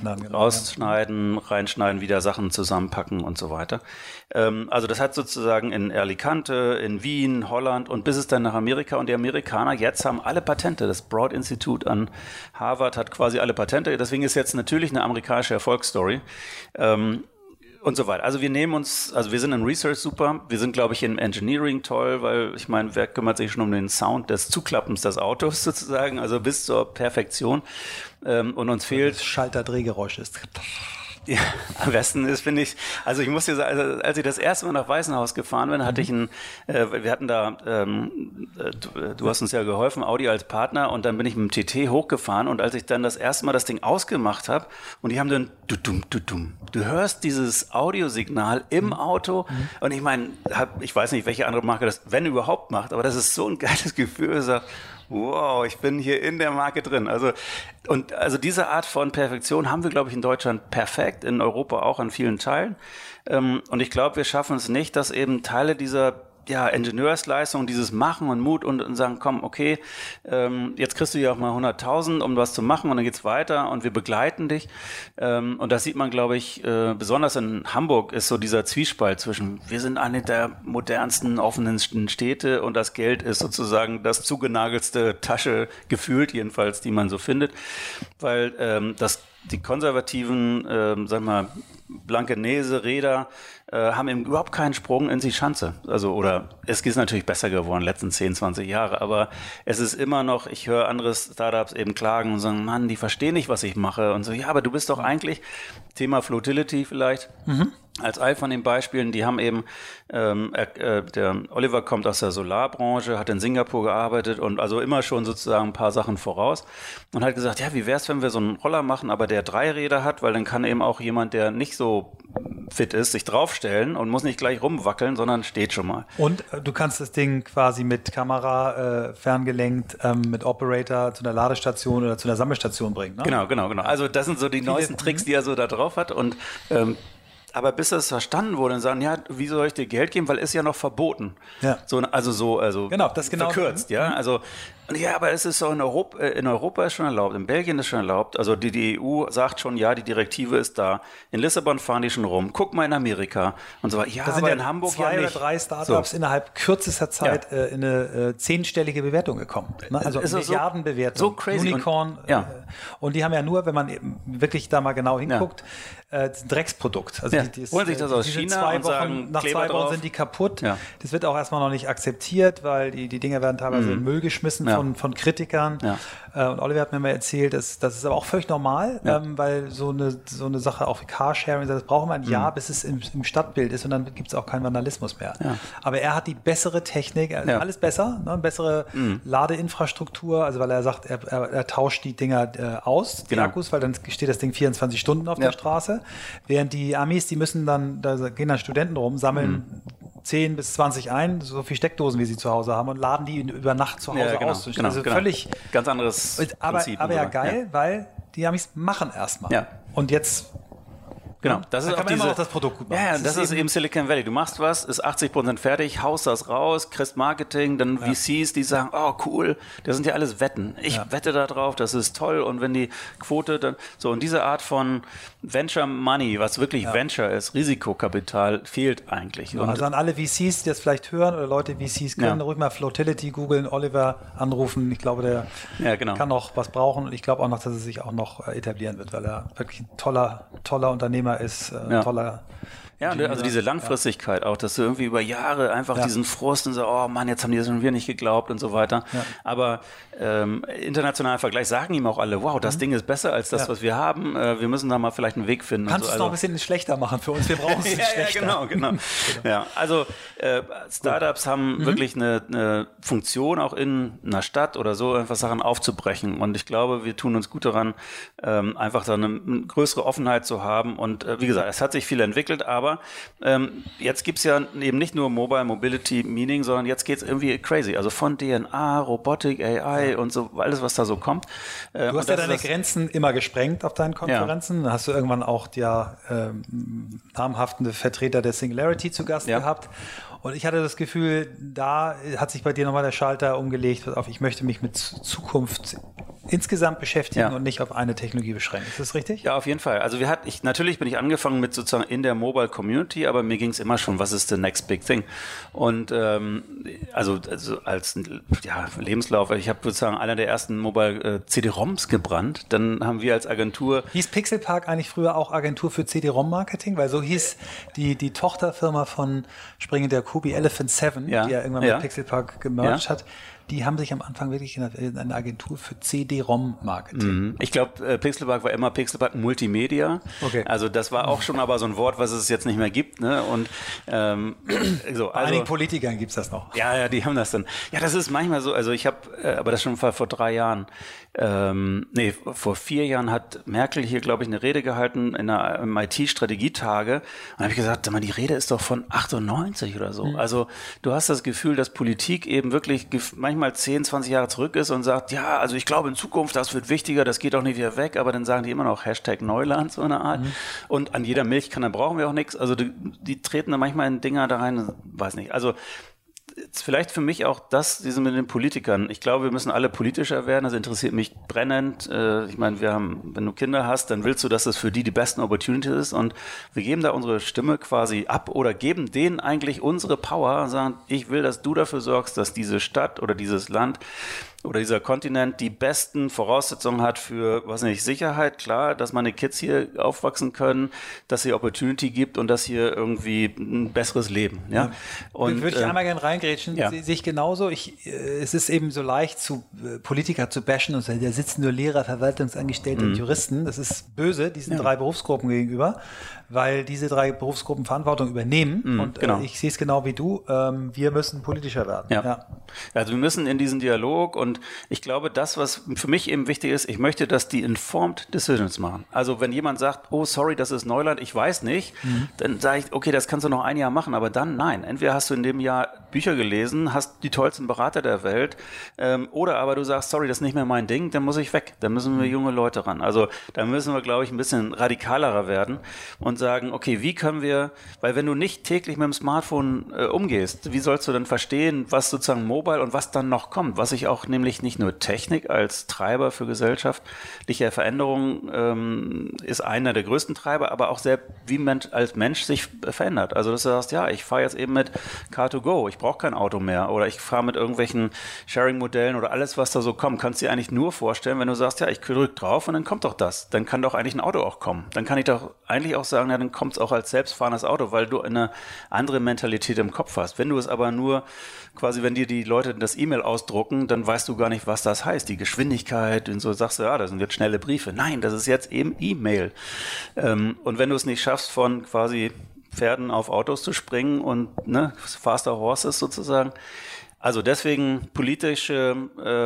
genau. rausschneiden, reinschneiden, wieder Sachen zusammenpacken und so weiter. Ähm, also das hat sozusagen in Alicante, in Wien, Holland und bis es dann nach Amerika und die Amerikaner jetzt haben alle Patente. Das Broad Institute an Harvard hat quasi alle Patente. Deswegen ist jetzt natürlich eine amerikanische Erfolgsstory. Ähm, und so weiter. Also wir nehmen uns, also wir sind in Research super, wir sind, glaube ich, in Engineering toll, weil ich meine, wer kümmert sich schon um den Sound des Zuklappens des Autos sozusagen, also bis zur Perfektion. Ähm, und uns fehlt. Das Schalterdrehgeräusch ist. Ja, am besten ist, finde ich, also ich muss dir sagen, also als ich das erste Mal nach Weißenhaus gefahren bin, hatte ich einen, äh, wir hatten da, ähm, äh, du, du, hast uns ja geholfen, Audi als Partner und dann bin ich mit dem TT hochgefahren und als ich dann das erste Mal das Ding ausgemacht habe und die haben dann, du dumm, du dumm, du hörst dieses Audiosignal im mhm. Auto mhm. und ich meine, ich weiß nicht, welche andere Marke das, wenn überhaupt macht, aber das ist so ein geiles Gefühl, sagt, wow, ich bin hier in der Marke drin. Also, und also diese Art von Perfektion haben wir, glaube ich, in Deutschland perfekt, in Europa auch an vielen Teilen. Ähm, und ich glaube, wir schaffen es nicht, dass eben Teile dieser ja, Ingenieursleistung, dieses Machen und Mut und, und sagen, komm, okay, ähm, jetzt kriegst du ja auch mal 100.000, um was zu machen und dann geht's weiter und wir begleiten dich. Ähm, und das sieht man, glaube ich, äh, besonders in Hamburg ist so dieser Zwiespalt zwischen, wir sind eine der modernsten, offensten Städte und das Geld ist sozusagen das zugenagelste Tasche, gefühlt jedenfalls, die man so findet, weil ähm, das die konservativen, ähm, sag mal, Blankenese, Räder äh, haben eben überhaupt keinen Sprung in die Schanze. Also, oder es ist natürlich besser geworden, in den letzten 10, 20 Jahre, aber es ist immer noch, ich höre andere Startups eben klagen und sagen, Mann, die verstehen nicht, was ich mache. Und so, ja, aber du bist doch eigentlich, Thema Flotility vielleicht, mhm als all von den Beispielen, die haben eben, ähm, äh, der Oliver kommt aus der Solarbranche, hat in Singapur gearbeitet und also immer schon sozusagen ein paar Sachen voraus und hat gesagt, ja, wie wäre es, wenn wir so einen Roller machen, aber der drei Räder hat, weil dann kann eben auch jemand, der nicht so fit ist, sich draufstellen und muss nicht gleich rumwackeln, sondern steht schon mal. Und äh, du kannst das Ding quasi mit Kamera äh, ferngelenkt, ähm, mit Operator zu einer Ladestation oder zu einer Sammelstation bringen. Ne? Genau, genau, genau. Also das sind so die neuesten Tricks, die er so da drauf hat und ähm, aber bis das verstanden wurde und sagen, ja, wie soll ich dir Geld geben, weil ist ja noch verboten. Ja. So, also so, also genau, das genau verkürzt, ja. Mhm. Also ja, aber es ist so in Europa, äh, in Europa ist schon erlaubt, in Belgien ist schon erlaubt. Also die, die EU sagt schon, ja, die Direktive ist da. In Lissabon fahren die schon rum. Guck mal in Amerika und so weiter. Ja, da sind ja in Hamburg zwei ja oder drei Startups so. innerhalb kürzester Zeit ja. äh, in eine äh, zehnstellige Bewertung gekommen. Ne? Also ist Milliardenbewertung. So, so crazy. Unicorn. Und, ja. Äh, und die haben ja nur, wenn man wirklich da mal genau hinguckt, äh, Drecksprodukt. Also ja. die, die Holen sich das aus China zwei Wochen, sagen, nach Kleber zwei Wochen drauf. sind die kaputt. Ja. Das wird auch erstmal noch nicht akzeptiert, weil die, die Dinger werden teilweise mhm. in Müll geschmissen ja. von, von Kritikern. Ja. Äh, und Oliver hat mir mal erzählt, dass, das ist aber auch völlig normal, ähm, weil so eine, so eine Sache auch wie Carsharing, das braucht man ein Jahr, mhm. bis es im, im, Stadtbild ist und dann gibt es auch keinen Vandalismus mehr. Aber er hat die bessere Technik, also alles besser, ne, bessere mhm. Ladeinfrastruktur, also weil er sagt, er, er, er tauscht die Dinger äh, aus, die genau. Akkus, weil dann steht das Ding 24 Stunden auf der Straße. Während die Amis, die müssen dann, da gehen dann Studenten rum, sammeln mhm. 10 bis 20 ein, so viele Steckdosen, wie sie zu Hause haben und laden die über Nacht zu Hause ja, genau, aus. Genau, also genau. völlig ganz anderes aber, Prinzip. Aber ja geil, ja. weil die Amis machen erstmal. Ja. Und jetzt Genau, das da ist auch diese, auch das Produkt gut machen. Ja, das, das ist, ist eben Silicon Valley. Du machst was, ist 80 Prozent fertig, haust das raus, kriegst Marketing, dann ja. VCs, die sagen, oh cool, das sind ja alles Wetten. Ich ja. wette da drauf, das ist toll. Und wenn die Quote dann so und diese Art von Venture Money, was wirklich ja. Venture ist, Risikokapital, fehlt eigentlich. Ja, also an alle VCs, die das vielleicht hören oder Leute VCs können, ruhig mal Flotility googeln, Oliver anrufen. Ich glaube, der genau. kann noch was brauchen und ich glaube auch noch, dass er sich auch noch äh, etablieren wird, weil er wirklich ein toller, toller Unternehmer ist, äh, ja. toller. Ja, Ingenieur. also diese Langfristigkeit ja. auch, dass du irgendwie über Jahre einfach ja. diesen Frust und so, oh Mann, jetzt haben die das schon wieder nicht geglaubt und so weiter. Ja. Aber ähm, internationaler Vergleich sagen ihm auch alle, wow, das mhm. Ding ist besser als das, was wir haben. Äh, wir müssen da mal vielleicht einen Weg finden. Kannst du es noch ein bisschen schlechter machen für uns? Wir brauchen es (laughs) nicht schlechter. genau, genau. (laughs) genau. Ja, also äh, Startups haben mhm. wirklich eine, eine Funktion auch in einer Stadt oder so, einfach Sachen aufzubrechen. Und ich glaube, wir tun uns gut daran, ähm, einfach da eine, eine größere Offenheit zu haben und und äh, wie gesagt, es hat sich viel entwickelt, aber ähm, jetzt es ja eben nicht nur Mobile Mobility Meaning, sondern jetzt geht es irgendwie crazy. Also von DNA, Robotik, AI ja. und so, alles, was da so kommt. Äh, du hast ja deine Grenzen immer gesprengt auf deinen Konferenzen. Ja. Dann hast du irgendwann auch ja ähm, namhaften Vertreter der Singularity zu Gast ja. gehabt. Und ich hatte das Gefühl, da hat sich bei dir nochmal der Schalter umgelegt, auf ich möchte mich mit Zukunft insgesamt beschäftigen ja. und nicht auf eine Technologie beschränken. Ist das richtig? Ja, auf jeden Fall. Also wir hatten, ich, natürlich bin ich angefangen mit sozusagen in der Mobile Community, aber mir ging es immer schon, was ist the next big thing? Und ähm, also, also als ja, Lebenslauf, ich habe sozusagen einer der ersten Mobile äh, CD-ROMs gebrannt. Dann haben wir als Agentur. Hieß Pixelpark eigentlich früher auch Agentur für CD-ROM-Marketing? Weil so hieß die, die Tochterfirma von Springen der Kubi Elephant 7, ja. die ja irgendwann ja. mit Pixelpark gemerged ja. hat die haben sich am Anfang wirklich in eine Agentur für CD-ROM-Marketing. Mhm. Ich glaube, äh, Pixelbug war immer Pixelbug Multimedia. Okay. Also das war auch schon aber so ein Wort, was es jetzt nicht mehr gibt. Ne? Und ähm, (clears throat) so, also, einigen Politikern gibt es das noch. Ja, ja, die haben das dann. Ja, das ist manchmal so. Also ich habe, äh, aber das schon vor, vor drei Jahren ähm, nee, vor vier Jahren hat Merkel hier, glaube ich, eine Rede gehalten in einer IT-Strategietage. Und da habe ich gesagt, die Rede ist doch von 98 oder so. Mhm. Also du hast das Gefühl, dass Politik eben wirklich manchmal 10, 20 Jahre zurück ist und sagt, ja, also ich glaube in Zukunft, das wird wichtiger, das geht auch nicht wieder weg, aber dann sagen die immer noch Hashtag Neuland, so eine Art. Mhm. Und an jeder Milchkanne brauchen wir auch nichts. Also die, die treten da manchmal in Dinger da rein, weiß nicht. Also vielleicht für mich auch das, diese mit den Politikern. Ich glaube, wir müssen alle politischer werden. Das interessiert mich brennend. Äh, ich meine, wir haben, wenn du Kinder hast, dann willst du, dass das für die die besten Opportunities ist. Und wir geben da unsere Stimme quasi ab oder geben denen eigentlich unsere Power, sagen, ich will, dass du dafür sorgst, dass diese Stadt oder dieses Land oder dieser Kontinent die besten Voraussetzungen hat für, was nicht, Sicherheit, klar, dass meine Kids hier aufwachsen können, dass hier Opportunity gibt und dass hier irgendwie ein besseres Leben, ja. Und, Würde ich äh, einmal gerne reingrätschen, ja. sehe ich genauso. Ich, äh, es ist eben so leicht, zu äh, Politiker zu bashen und sagen, da sitzen nur Lehrer, Verwaltungsangestellte mhm. und Juristen. Das ist böse, diesen ja. drei Berufsgruppen gegenüber weil diese drei Berufsgruppen Verantwortung übernehmen. Mm, und äh, genau. äh, ich sehe es genau wie du. Ähm, wir müssen politischer werden. Ja. ja. Also wir müssen in diesen Dialog und ich glaube, das, was für mich eben wichtig ist, ich möchte, dass die informed Decisions machen. Also wenn jemand sagt, oh sorry, das ist Neuland, ich weiß nicht, mhm. dann sage ich, okay, das kannst du noch ein Jahr machen, aber dann nein. Entweder hast du in dem Jahr Bücher gelesen, hast die tollsten Berater der Welt, ähm, oder aber du sagst, sorry, das ist nicht mehr mein Ding, dann muss ich weg. Dann müssen wir junge Leute ran. Also da müssen wir, glaube ich, ein bisschen radikalerer werden und sagen, okay, wie können wir, weil wenn du nicht täglich mit dem Smartphone äh, umgehst, wie sollst du dann verstehen, was sozusagen Mobile und was dann noch kommt? Was ich auch nämlich nicht nur Technik als Treiber für gesellschaftliche Veränderungen ähm, ist einer der größten Treiber, aber auch sehr, wie man als Mensch sich verändert. Also dass du sagst, ja, ich fahre jetzt eben mit Car2Go, ich brauche kein Auto mehr oder ich fahre mit irgendwelchen Sharing-Modellen oder alles, was da so kommt, kannst du dir eigentlich nur vorstellen, wenn du sagst, ja, ich drücke drauf und dann kommt doch das. Dann kann doch eigentlich ein Auto auch kommen. Dann kann ich doch eigentlich auch sagen, ja, dann kommt es auch als selbstfahrendes Auto, weil du eine andere Mentalität im Kopf hast. Wenn du es aber nur quasi, wenn dir die Leute das E-Mail ausdrucken, dann weißt du gar nicht, was das heißt. Die Geschwindigkeit und so sagst du, ja, das sind jetzt schnelle Briefe. Nein, das ist jetzt eben E-Mail. Ähm, und wenn du es nicht schaffst, von quasi Pferden auf Autos zu springen und ne, faster horses sozusagen, also deswegen politisch äh,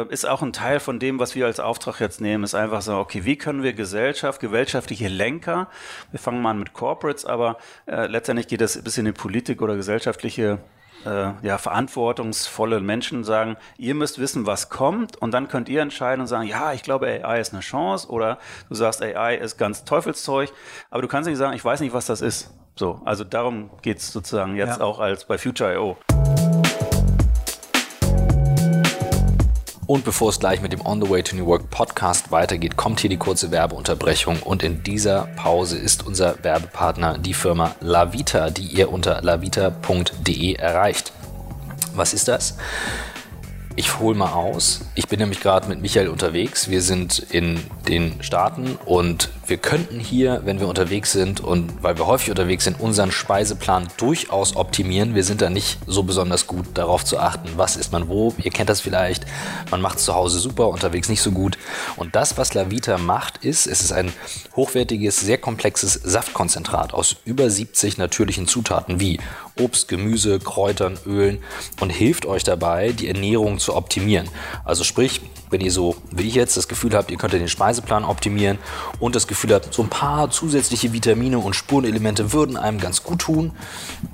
ist auch ein Teil von dem, was wir als Auftrag jetzt nehmen, ist einfach so, okay, wie können wir Gesellschaft, gesellschaftliche Lenker, wir fangen mal an mit Corporates, aber äh, letztendlich geht es ein bisschen in Politik oder gesellschaftliche äh, ja, verantwortungsvolle Menschen sagen, ihr müsst wissen, was kommt und dann könnt ihr entscheiden und sagen, ja, ich glaube, AI ist eine Chance oder du sagst, AI ist ganz Teufelszeug, aber du kannst nicht sagen, ich weiß nicht, was das ist. So, also darum geht es sozusagen jetzt ja. auch als bei Future.io. Und bevor es gleich mit dem On the Way to New Work Podcast weitergeht, kommt hier die kurze Werbeunterbrechung. Und in dieser Pause ist unser Werbepartner die Firma Lavita, die ihr unter lavita.de erreicht. Was ist das? Ich hole mal aus. Ich bin nämlich gerade mit Michael unterwegs. Wir sind in den Staaten und wir könnten hier, wenn wir unterwegs sind und weil wir häufig unterwegs sind, unseren Speiseplan durchaus optimieren. Wir sind da nicht so besonders gut darauf zu achten, was isst man wo. Ihr kennt das vielleicht. Man macht es zu Hause super, unterwegs nicht so gut. Und das, was Lavita macht, ist, es ist ein hochwertiges, sehr komplexes Saftkonzentrat aus über 70 natürlichen Zutaten wie Obst, Gemüse, Kräutern, Ölen und hilft euch dabei, die Ernährung zu optimieren. Also sprich, wenn ihr so wie ich jetzt das Gefühl habt, ihr könnt den Speiseplan optimieren und das Gefühl habt, so ein paar zusätzliche Vitamine und Spurenelemente würden einem ganz gut tun,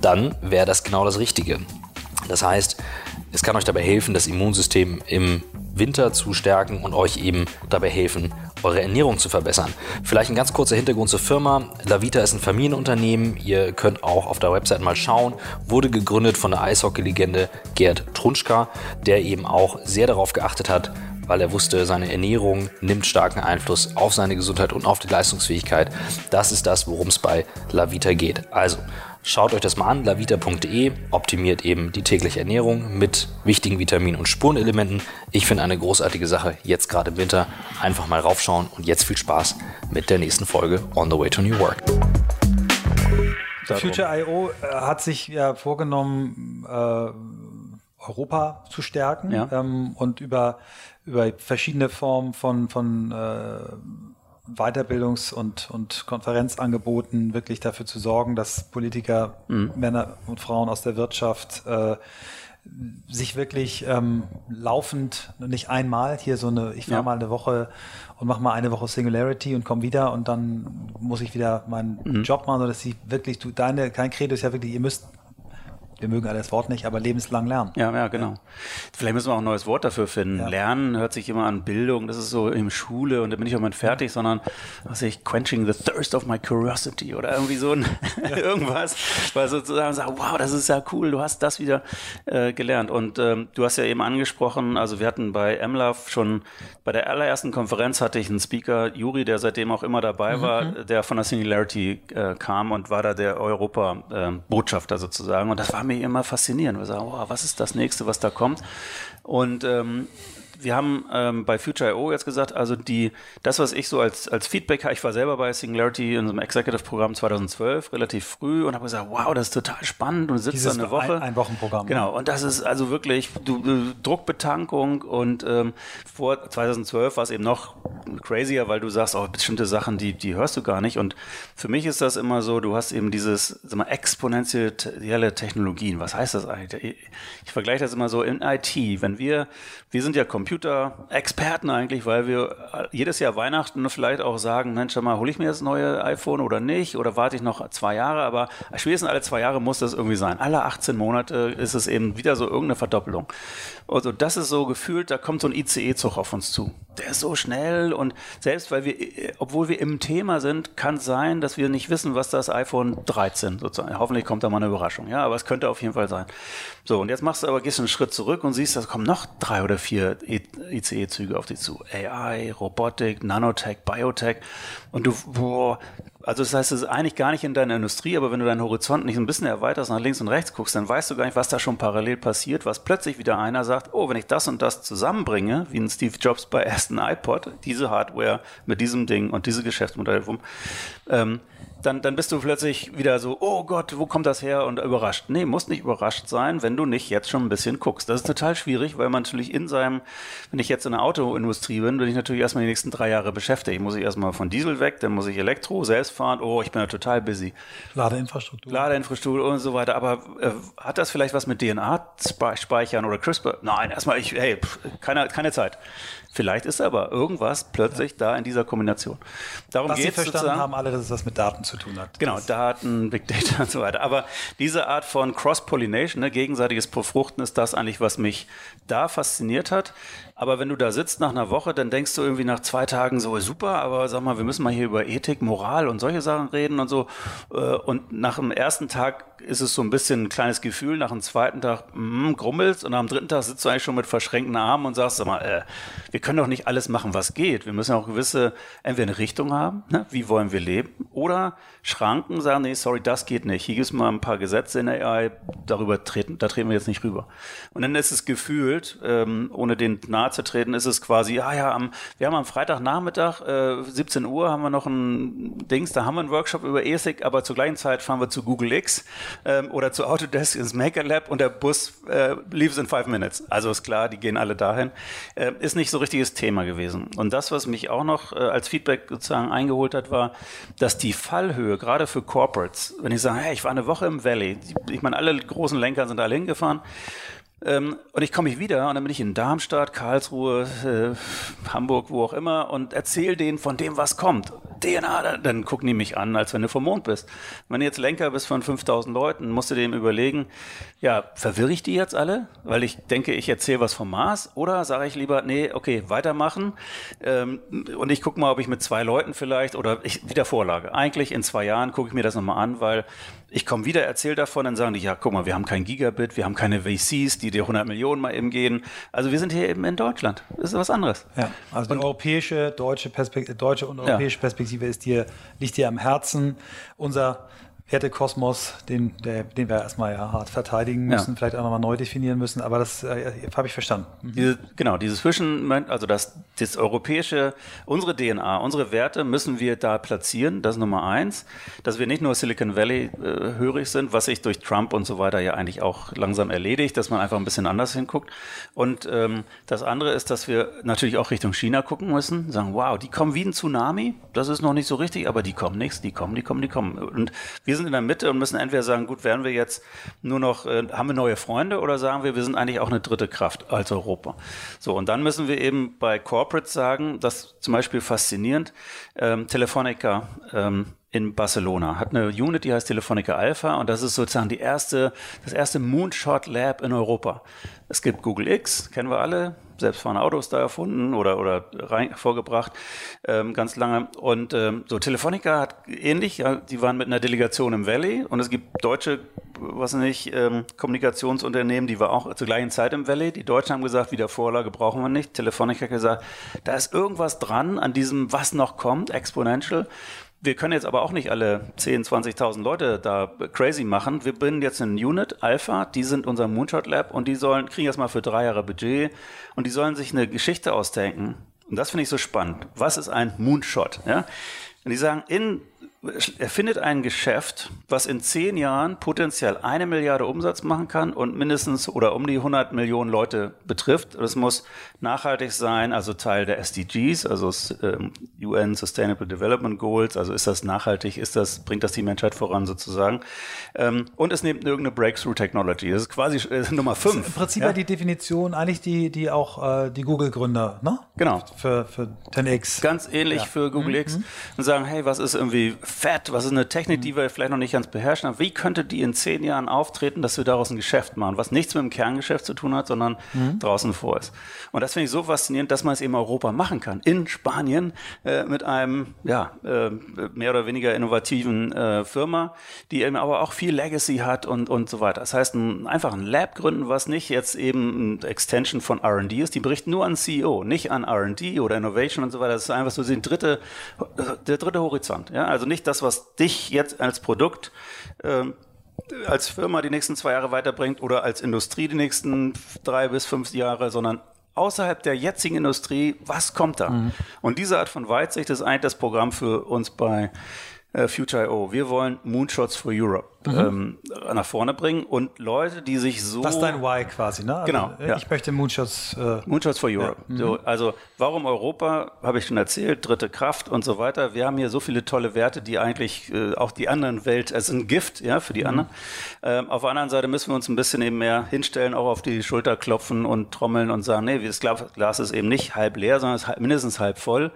dann wäre das genau das Richtige. Das heißt, es kann euch dabei helfen, das Immunsystem im Winter zu stärken und euch eben dabei helfen, eure Ernährung zu verbessern. Vielleicht ein ganz kurzer Hintergrund zur Firma. Lavita ist ein Familienunternehmen. Ihr könnt auch auf der Website mal schauen. Wurde gegründet von der Eishockey-Legende Gerd Trunschka, der eben auch sehr darauf geachtet hat, weil er wusste, seine Ernährung nimmt starken Einfluss auf seine Gesundheit und auf die Leistungsfähigkeit. Das ist das, worum es bei Lavita geht. Also Schaut euch das mal an, lavita.de optimiert eben die tägliche Ernährung mit wichtigen Vitaminen und Spurenelementen. Ich finde eine großartige Sache, jetzt gerade im Winter. Einfach mal raufschauen und jetzt viel Spaß mit der nächsten Folge On the Way to New Work. Future.io äh, hat sich ja vorgenommen, äh, Europa zu stärken Ja. ähm, und über, über verschiedene Formen von, von äh, Weiterbildungs- und, und Konferenzangeboten wirklich dafür zu sorgen, dass Politiker, Männer und Frauen aus der Wirtschaft äh, sich wirklich ähm, laufend, nicht einmal, hier so eine, ich fahre Ja. mal eine Woche und mache mal eine Woche Singularity und komme wieder und dann muss ich wieder meinen Job machen, sodass sie wirklich, du, deine, kein Credo ist ja wirklich, ihr müsst, wir mögen alle das Wort nicht, aber lebenslang lernen. Ja, ja, genau. Vielleicht müssen wir auch ein neues Wort dafür finden. Ja. Lernen hört sich immer an Bildung, das ist so in Schule und da bin ich auch mal fertig, sondern was weiß ich, quenching the thirst of my curiosity oder irgendwie so ein (laughs) (laughs) irgendwas, weil sozusagen sagen, wow, das ist ja cool, du hast das wieder äh, gelernt. Und ähm, du hast ja eben angesprochen, also wir hatten bei MLAV schon bei der allerersten Konferenz hatte ich einen Speaker, Juri, der seitdem auch immer dabei war, der von der Singularity äh, kam und war da der Europa-Botschafter sozusagen. Und das war mir immer faszinierend. Wir sagen, wow, was ist das nächste, was da kommt? Und ähm, wir haben ähm, bei Future.io jetzt gesagt, also die, das, was ich so als, als Feedback habe, ich war selber bei Singularity in so einem Executive-Programm 2012, relativ früh und habe gesagt, wow, das ist total spannend und sitzt da eine Woche. Ein, ein Wochenprogramm. Genau, und das ist also wirklich du, du, Druckbetankung und ähm, vor 2012 war es eben noch crazier, weil du sagst, oh, bestimmte Sachen, die, die hörst du gar nicht. Und für mich ist das immer so, du hast eben dieses sag mal, exponentielle Technologien. Was heißt das eigentlich? Ich, ich vergleiche das immer so in IT. Wenn wir, wir sind ja Computer-Experten eigentlich, weil wir jedes Jahr Weihnachten vielleicht auch sagen, Mensch, mal, hole ich mir das neue iPhone oder nicht? Oder warte ich noch zwei Jahre? Aber spätestens alle zwei Jahre muss das irgendwie sein. Alle 18 Monate ist es eben wieder so irgendeine Verdoppelung. Also das ist so gefühlt, da kommt so ein ICE-Zug auf uns zu. Der ist so schnell und selbst weil wir, obwohl wir im Thema sind, kann es sein, dass wir nicht wissen, was das iPhone 13 sozusagen. Hoffentlich kommt da mal eine Überraschung, ja, aber es könnte auf jeden Fall sein. So, und jetzt machst du aber, gehst einen Schritt zurück und siehst, da kommen noch drei oder vier ICE-Züge auf dich zu. AI, Robotik, Nanotech, Biotech. Und du, boah, also das heißt, es ist eigentlich gar nicht in deiner Industrie, aber wenn du deinen Horizont nicht ein bisschen erweiterst, nach links und rechts guckst, dann weißt du gar nicht, was da schon parallel passiert, was plötzlich wieder einer sagt, oh, wenn ich das und das zusammenbringe, wie ein Steve Jobs bei ersten iPod, diese Hardware mit diesem Ding und diese Geschäftsmodelle, ähm, dann, dann bist du plötzlich wieder so, oh Gott, wo kommt das her? Und überrascht. Nee, muss nicht überrascht sein, wenn du nicht jetzt schon ein bisschen guckst. Das ist total schwierig, weil man natürlich in seinem, wenn ich jetzt in der Autoindustrie bin, bin ich natürlich erstmal die nächsten drei Jahre beschäftigt. Muss ich erstmal von Diesel weg, dann muss ich Elektro selbst fahren. Oh, ich bin ja total busy. Ladeinfrastruktur. Ladeinfrastruktur und so weiter. Aber äh, hat das vielleicht was mit DNA-Speichern oder CRISPR? Nein, erstmal, ich, hey, pff, keine, keine Zeit. Vielleicht ist aber irgendwas plötzlich ja. da in dieser Kombination. Darum Was Sie geht's verstanden haben alle, dass es was mit Daten zu tun hat. Genau, Daten, Big Data und so weiter. Aber diese Art von Cross-Pollination, ne, gegenseitiges Befruchten, ist das eigentlich, was mich da fasziniert hat. Aber wenn du da sitzt nach einer Woche, dann denkst du irgendwie nach zwei Tagen so, super, aber sag mal, wir müssen mal hier über Ethik, Moral und solche Sachen reden und so. Und nach dem ersten Tag ist es so ein bisschen ein kleines Gefühl, nach dem zweiten Tag mm, grummelst und am dritten Tag sitzt du eigentlich schon mit verschränkten Armen und sagst, sag mal, äh, wir können doch nicht alles machen, was geht. Wir müssen auch gewisse, entweder eine Richtung haben, ne? wie wollen wir leben, oder Schranken sagen, nee, sorry, das geht nicht. Hier gibt es mal ein paar Gesetze in der AI, darüber treten, da treten wir jetzt nicht rüber. Und dann ist es gefühlt, ähm, ohne den nahe zu treten, ist es quasi, ja, ja, am, wir haben am Freitagnachmittag, äh, 17 Uhr, haben wir noch ein Dings, da haben wir einen Workshop über Ethik, aber zur gleichen Zeit fahren wir zu Google X ähm, oder zu Autodesk ins Maker Lab und der Bus äh, leaves in five minutes. Also ist klar, die gehen alle dahin. Äh, ist nicht so richtiges Thema gewesen. Und das, was mich auch noch äh, als Feedback sozusagen eingeholt hat, war, dass die Fallhöhe, gerade für Corporates, wenn ich sage, hey, ich war eine Woche im Valley, ich meine, alle großen Lenker sind alle hingefahren, ähm, und ich komme ich wieder und dann bin ich in Darmstadt, Karlsruhe, äh, Hamburg, wo auch immer und erzähle denen von dem, was kommt. DNA, dann, dann gucken die mich an, als wenn du vom Mond bist. Wenn du jetzt Lenker bist von 5000 Leuten, musst du dem überlegen, ja, verwirre ich die jetzt alle, weil ich denke, ich erzähle was vom Mars oder sage ich lieber, nee, okay, weitermachen ähm, und ich gucke mal, ob ich mit zwei Leuten vielleicht oder ich, wieder Vorlage. Eigentlich in zwei Jahren gucke ich mir das nochmal an, weil ich komme wieder, erzähle davon, dann sagen die, ja, guck mal, wir haben kein Gigabit, wir haben keine VCs, die dir 100 Millionen mal eben gehen. Also wir sind hier eben in Deutschland. Das ist was anderes. Ja, also die und, europäische, deutsche, Perspektive, deutsche und europäische ja. Perspektive ist dir, liegt dir am Herzen. Unser Wertekosmos, den, der, den wir erstmal ja hart verteidigen müssen, ja. vielleicht auch nochmal neu definieren müssen, aber das äh, habe ich verstanden. Mhm. Diese, genau, dieses Zwischen, also das, das europäische, unsere DNA, unsere Werte müssen wir da platzieren, das ist Nummer eins, dass wir nicht nur Silicon Valley äh, hörig sind, was sich durch Trump und so weiter ja eigentlich auch langsam erledigt, dass man einfach ein bisschen anders hinguckt. Und ähm, das andere ist, dass wir natürlich auch Richtung China gucken müssen, sagen, wow, die kommen wie ein Tsunami, das ist noch nicht so richtig, aber die kommen nichts, die kommen, die kommen, die kommen. Und wir wir sind in der Mitte und müssen entweder sagen, gut, werden wir jetzt nur noch, äh, haben wir neue Freunde oder sagen wir, wir sind eigentlich auch eine dritte Kraft als Europa. So, und dann müssen wir eben bei Corporates sagen, das zum Beispiel faszinierend, ähm, Telefonica, ähm, in Barcelona. Hat eine Unit, die heißt Telefonica Alpha und das ist sozusagen die erste, das erste Moonshot Lab in Europa. Es gibt Google X, kennen wir alle, selbstfahrende Autos da erfunden oder, oder rein, vorgebracht, ähm, ganz lange. Und ähm, so Telefonica hat ähnlich, ja, die waren mit einer Delegation im Valley und es gibt deutsche, was nicht, ähm, Kommunikationsunternehmen, die war auch zur gleichen Zeit im Valley. Die Deutschen haben gesagt, wieder Vorlage brauchen wir nicht. Telefonica hat gesagt, da ist irgendwas dran an diesem, was noch kommt, Exponential. Wir können jetzt aber auch nicht alle 10, 20.000 Leute da crazy machen. Wir binden jetzt eine Unit, Alpha, die sind unser Moonshot Lab und die sollen, kriegen jetzt mal für drei Jahre Budget und die sollen sich eine Geschichte ausdenken. Und das finde ich so spannend. Was ist ein Moonshot? Ja? Und die sagen, in er findet ein Geschäft, was in zehn Jahren potenziell eine Milliarde Umsatz machen kann und mindestens oder um die 100 Millionen Leute betrifft. Es muss nachhaltig sein, also Teil der SDGs, also ähm, UN Sustainable Development Goals. Also ist das nachhaltig, ist das, bringt das die Menschheit voran sozusagen. Ähm, und es nimmt irgendeine Breakthrough Technology. Das ist quasi äh, (laughs) Nummer fünf. Im Prinzip ja? die Definition eigentlich die, die auch äh, die Google-Gründer, ne? Genau. Für, für 10X. Ganz ähnlich ja. für Google mhm. X. Und sagen, hey, was ist irgendwie fett? Was ist eine Technik, die wir vielleicht noch nicht ganz beherrschen? Aber wie könnte die in zehn Jahren auftreten, dass wir daraus ein Geschäft machen, was nichts mit dem Kerngeschäft zu tun hat, sondern mhm. draußen vor ist? Und das finde ich so faszinierend, dass man es eben in Europa machen kann. In Spanien äh, mit einem, ja, äh, mehr oder weniger innovativen äh, Firma, die eben aber auch viel Legacy hat und, und so weiter. Das heißt, ein, einfach ein Lab gründen, was nicht jetzt eben ein Extension von R&D ist. Die berichten nur an CEO, nicht an R&D oder Innovation und so weiter. Das ist einfach so der dritte, der dritte Horizont. Ja? Also nicht das, was dich jetzt als Produkt äh, als Firma die nächsten zwei Jahre weiterbringt oder als Industrie die nächsten drei bis fünf Jahre, sondern außerhalb der jetzigen Industrie, was kommt da? Mhm. Und diese Art von Weitsicht ist eigentlich das Programm für uns bei äh, Future.io. Wir wollen Moonshots for Europe mhm. ähm, nach vorne bringen und Leute, die sich so. Das ist dein Why quasi, ne? Also genau. Ja. Ich möchte Moonshots. Äh, Moonshots for Europe. Ja. Mhm. So, also, warum Europa, habe ich schon erzählt, dritte Kraft und so weiter. Wir haben hier so viele tolle Werte, die eigentlich äh, auch die anderen Welt, als ein Gift, ja, für die mhm. anderen. Ähm, auf der anderen Seite müssen wir uns ein bisschen eben mehr hinstellen, auch auf die Schulter klopfen und trommeln und sagen, nee, das Glas ist eben nicht halb leer, sondern es ist mindestens halb voll.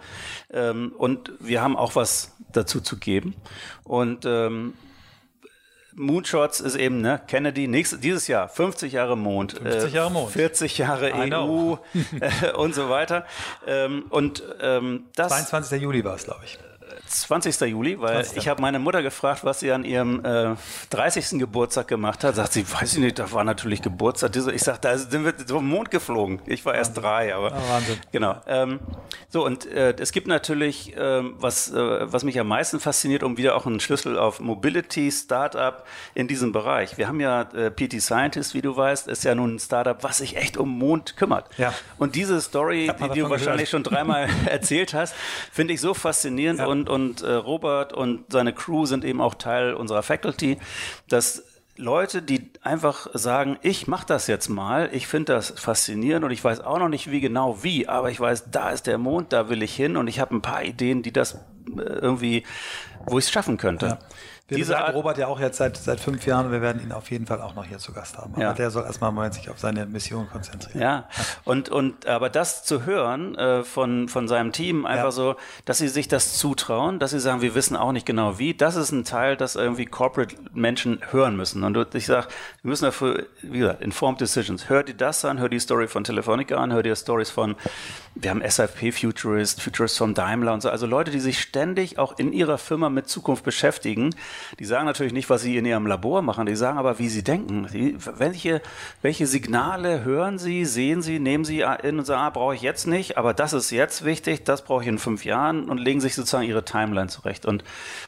Ähm, und wir haben auch was dazu zu geben. Und ähm, Moonshots ist eben, ne, Kennedy, nächstes, dieses Jahr 50 Jahre Mond, 50 Jahre Mond. 40 Jahre I EU (laughs) äh, und so weiter. Ähm, und ähm, das. 22. Juli war es, glaube ich. 20. Juli, weil 20. ich habe meine Mutter gefragt, was sie an ihrem äh, 30. Geburtstag gemacht hat. Sagt sie, weiß ich nicht, da war natürlich Geburtstag. Ich sage, da sind wir zum Mond geflogen. Ich war erst drei, aber oh, Wahnsinn. genau. Ähm, so und äh, es gibt natürlich, äh, was was mich am meisten fasziniert, um wieder auch einen Schlüssel auf Mobility Startup in diesem Bereich. Wir haben ja äh, PT Scientist, wie du weißt, ist ja nun ein Startup, was sich echt um Mond kümmert. Ja. Und diese Story, die du wahrscheinlich schon dreimal (laughs) erzählt hast, finde ich so faszinierend ja. und, und und äh, Robert und seine Crew sind eben auch Teil unserer Faculty, dass Leute, die einfach sagen, ich mache das jetzt mal, ich finde das faszinierend und ich weiß auch noch nicht wie genau wie, aber ich weiß, da ist der Mond, da will ich hin und ich habe ein paar Ideen, die das äh, irgendwie, wo ich es schaffen könnte. Ja. Wir Diese Art, Robert ja auch jetzt seit, seit fünf Jahren und wir werden ihn auf jeden Fall auch noch hier zu Gast haben. Aber ja. der soll erstmal mal sich auf seine Mission konzentrieren. Ja, und, und aber das zu hören äh, von, von seinem Team, einfach ja. so, dass sie sich das zutrauen, dass sie sagen, wir wissen auch nicht genau wie, das ist ein Teil, das irgendwie Corporate-Menschen hören müssen. Und ich sage, wir müssen dafür, wie gesagt, informed decisions. Hört ihr das an, hört die Story von Telefonica an, hört ihr Stories von, wir haben SAP Futurist, Futurist von Daimler und so, also Leute, die sich ständig auch in ihrer Firma mit Zukunft beschäftigen, die sagen natürlich nicht, was sie in ihrem Labor machen, die sagen aber, wie sie denken. Die, welche, welche Signale hören sie, sehen sie, nehmen sie in und sagen, ah, brauche ich jetzt nicht, aber das ist jetzt wichtig, das brauche ich in fünf Jahren und legen sich sozusagen ihre Timeline zurecht. Und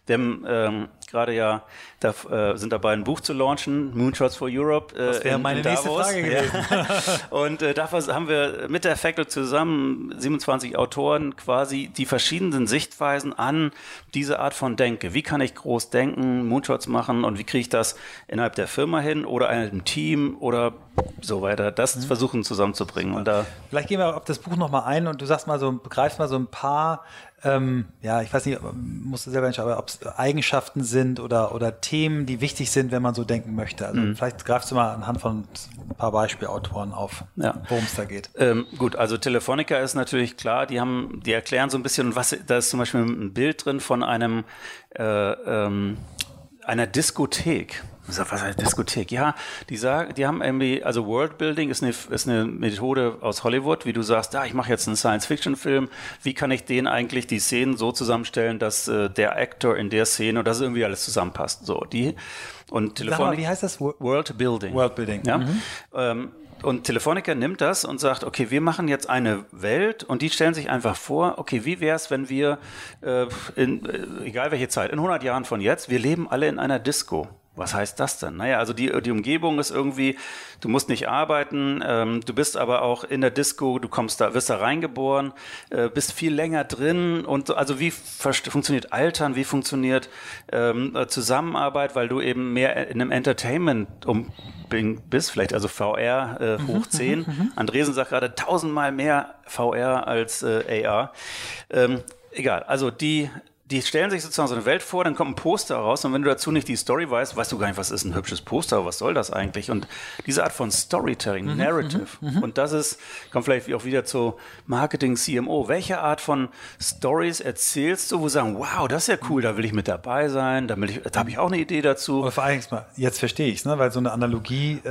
dem ähm, gerade ja, da äh, sind dabei ein Buch zu launchen, Moonshots for Europe. Äh, das wäre meine nächste Frage gewesen. (laughs) Und äh, dafür haben wir mit der Faculty zusammen 27 Autoren quasi die verschiedenen Sichtweisen an diese Art von Denke. Wie kann ich groß denken, Moonshots machen und wie kriege ich das innerhalb der Firma hin oder einem Team oder so weiter. Das mhm. versuchen zusammenzubringen. Und da Vielleicht gehen wir auf das Buch nochmal ein und du sagst mal so, begreifst mal so ein paar ähm, ja, ich weiß nicht, musst du selber aber ob es Eigenschaften sind oder, oder Themen, die wichtig sind, wenn man so denken möchte. Also mhm. vielleicht greifst du mal anhand von ein paar Beispielautoren auf, ja. worum es da geht. Ähm, gut, also Telefonica ist natürlich klar, die haben, die erklären so ein bisschen, was, da ist zum Beispiel ein Bild drin von einem äh, ähm, einer Diskothek. Was heißt Diskothek? Ja, die sagen, die haben irgendwie, also Worldbuilding ist eine, ist eine Methode aus Hollywood, wie du sagst, ja, ich mache jetzt einen Science-Fiction-Film, wie kann ich den eigentlich die Szenen so zusammenstellen, dass äh, der Actor in der Szene und dass irgendwie alles zusammenpasst. So, die und Telefonica. Wie heißt das? Worldbuilding. Worldbuilding. Ja. Mhm. Ähm, und Telefonica nimmt das und sagt, okay, wir machen jetzt eine Welt und die stellen sich einfach vor, okay, wie wäre es, wenn wir, äh, in, äh, egal welche Zeit, in 100 Jahren von jetzt, wir leben alle in einer Disco. Was heißt das denn? Naja, also die, die Umgebung ist irgendwie, du musst nicht arbeiten, ähm, du bist aber auch in der Disco, du kommst da, wirst da reingeboren, äh, bist viel länger drin und so, also wie funktioniert Altern, wie funktioniert ähm, Zusammenarbeit, weil du eben mehr in einem Entertainment um bist, vielleicht also VR äh, hoch 10. Mhm, mhm, mhm, Andresen sagt gerade tausendmal mehr VR als äh, AR. Ähm, egal, also die die stellen sich sozusagen so eine Welt vor, dann kommt ein Poster raus und wenn du dazu nicht die Story weißt, weißt du gar nicht, was ist ein hübsches Poster, was soll das eigentlich? Und diese Art von Storytelling, mhm, Narrative, mhm, mhm. und das ist, kommt vielleicht auch wieder zu Marketing, CMO. Welche Art von Stories erzählst du, wo sie sagen, wow, das ist ja cool, da will ich mit dabei sein, da, da habe ich auch eine Idee dazu. Oder vor allem jetzt verstehe ich es, ne? weil so eine Analogie äh,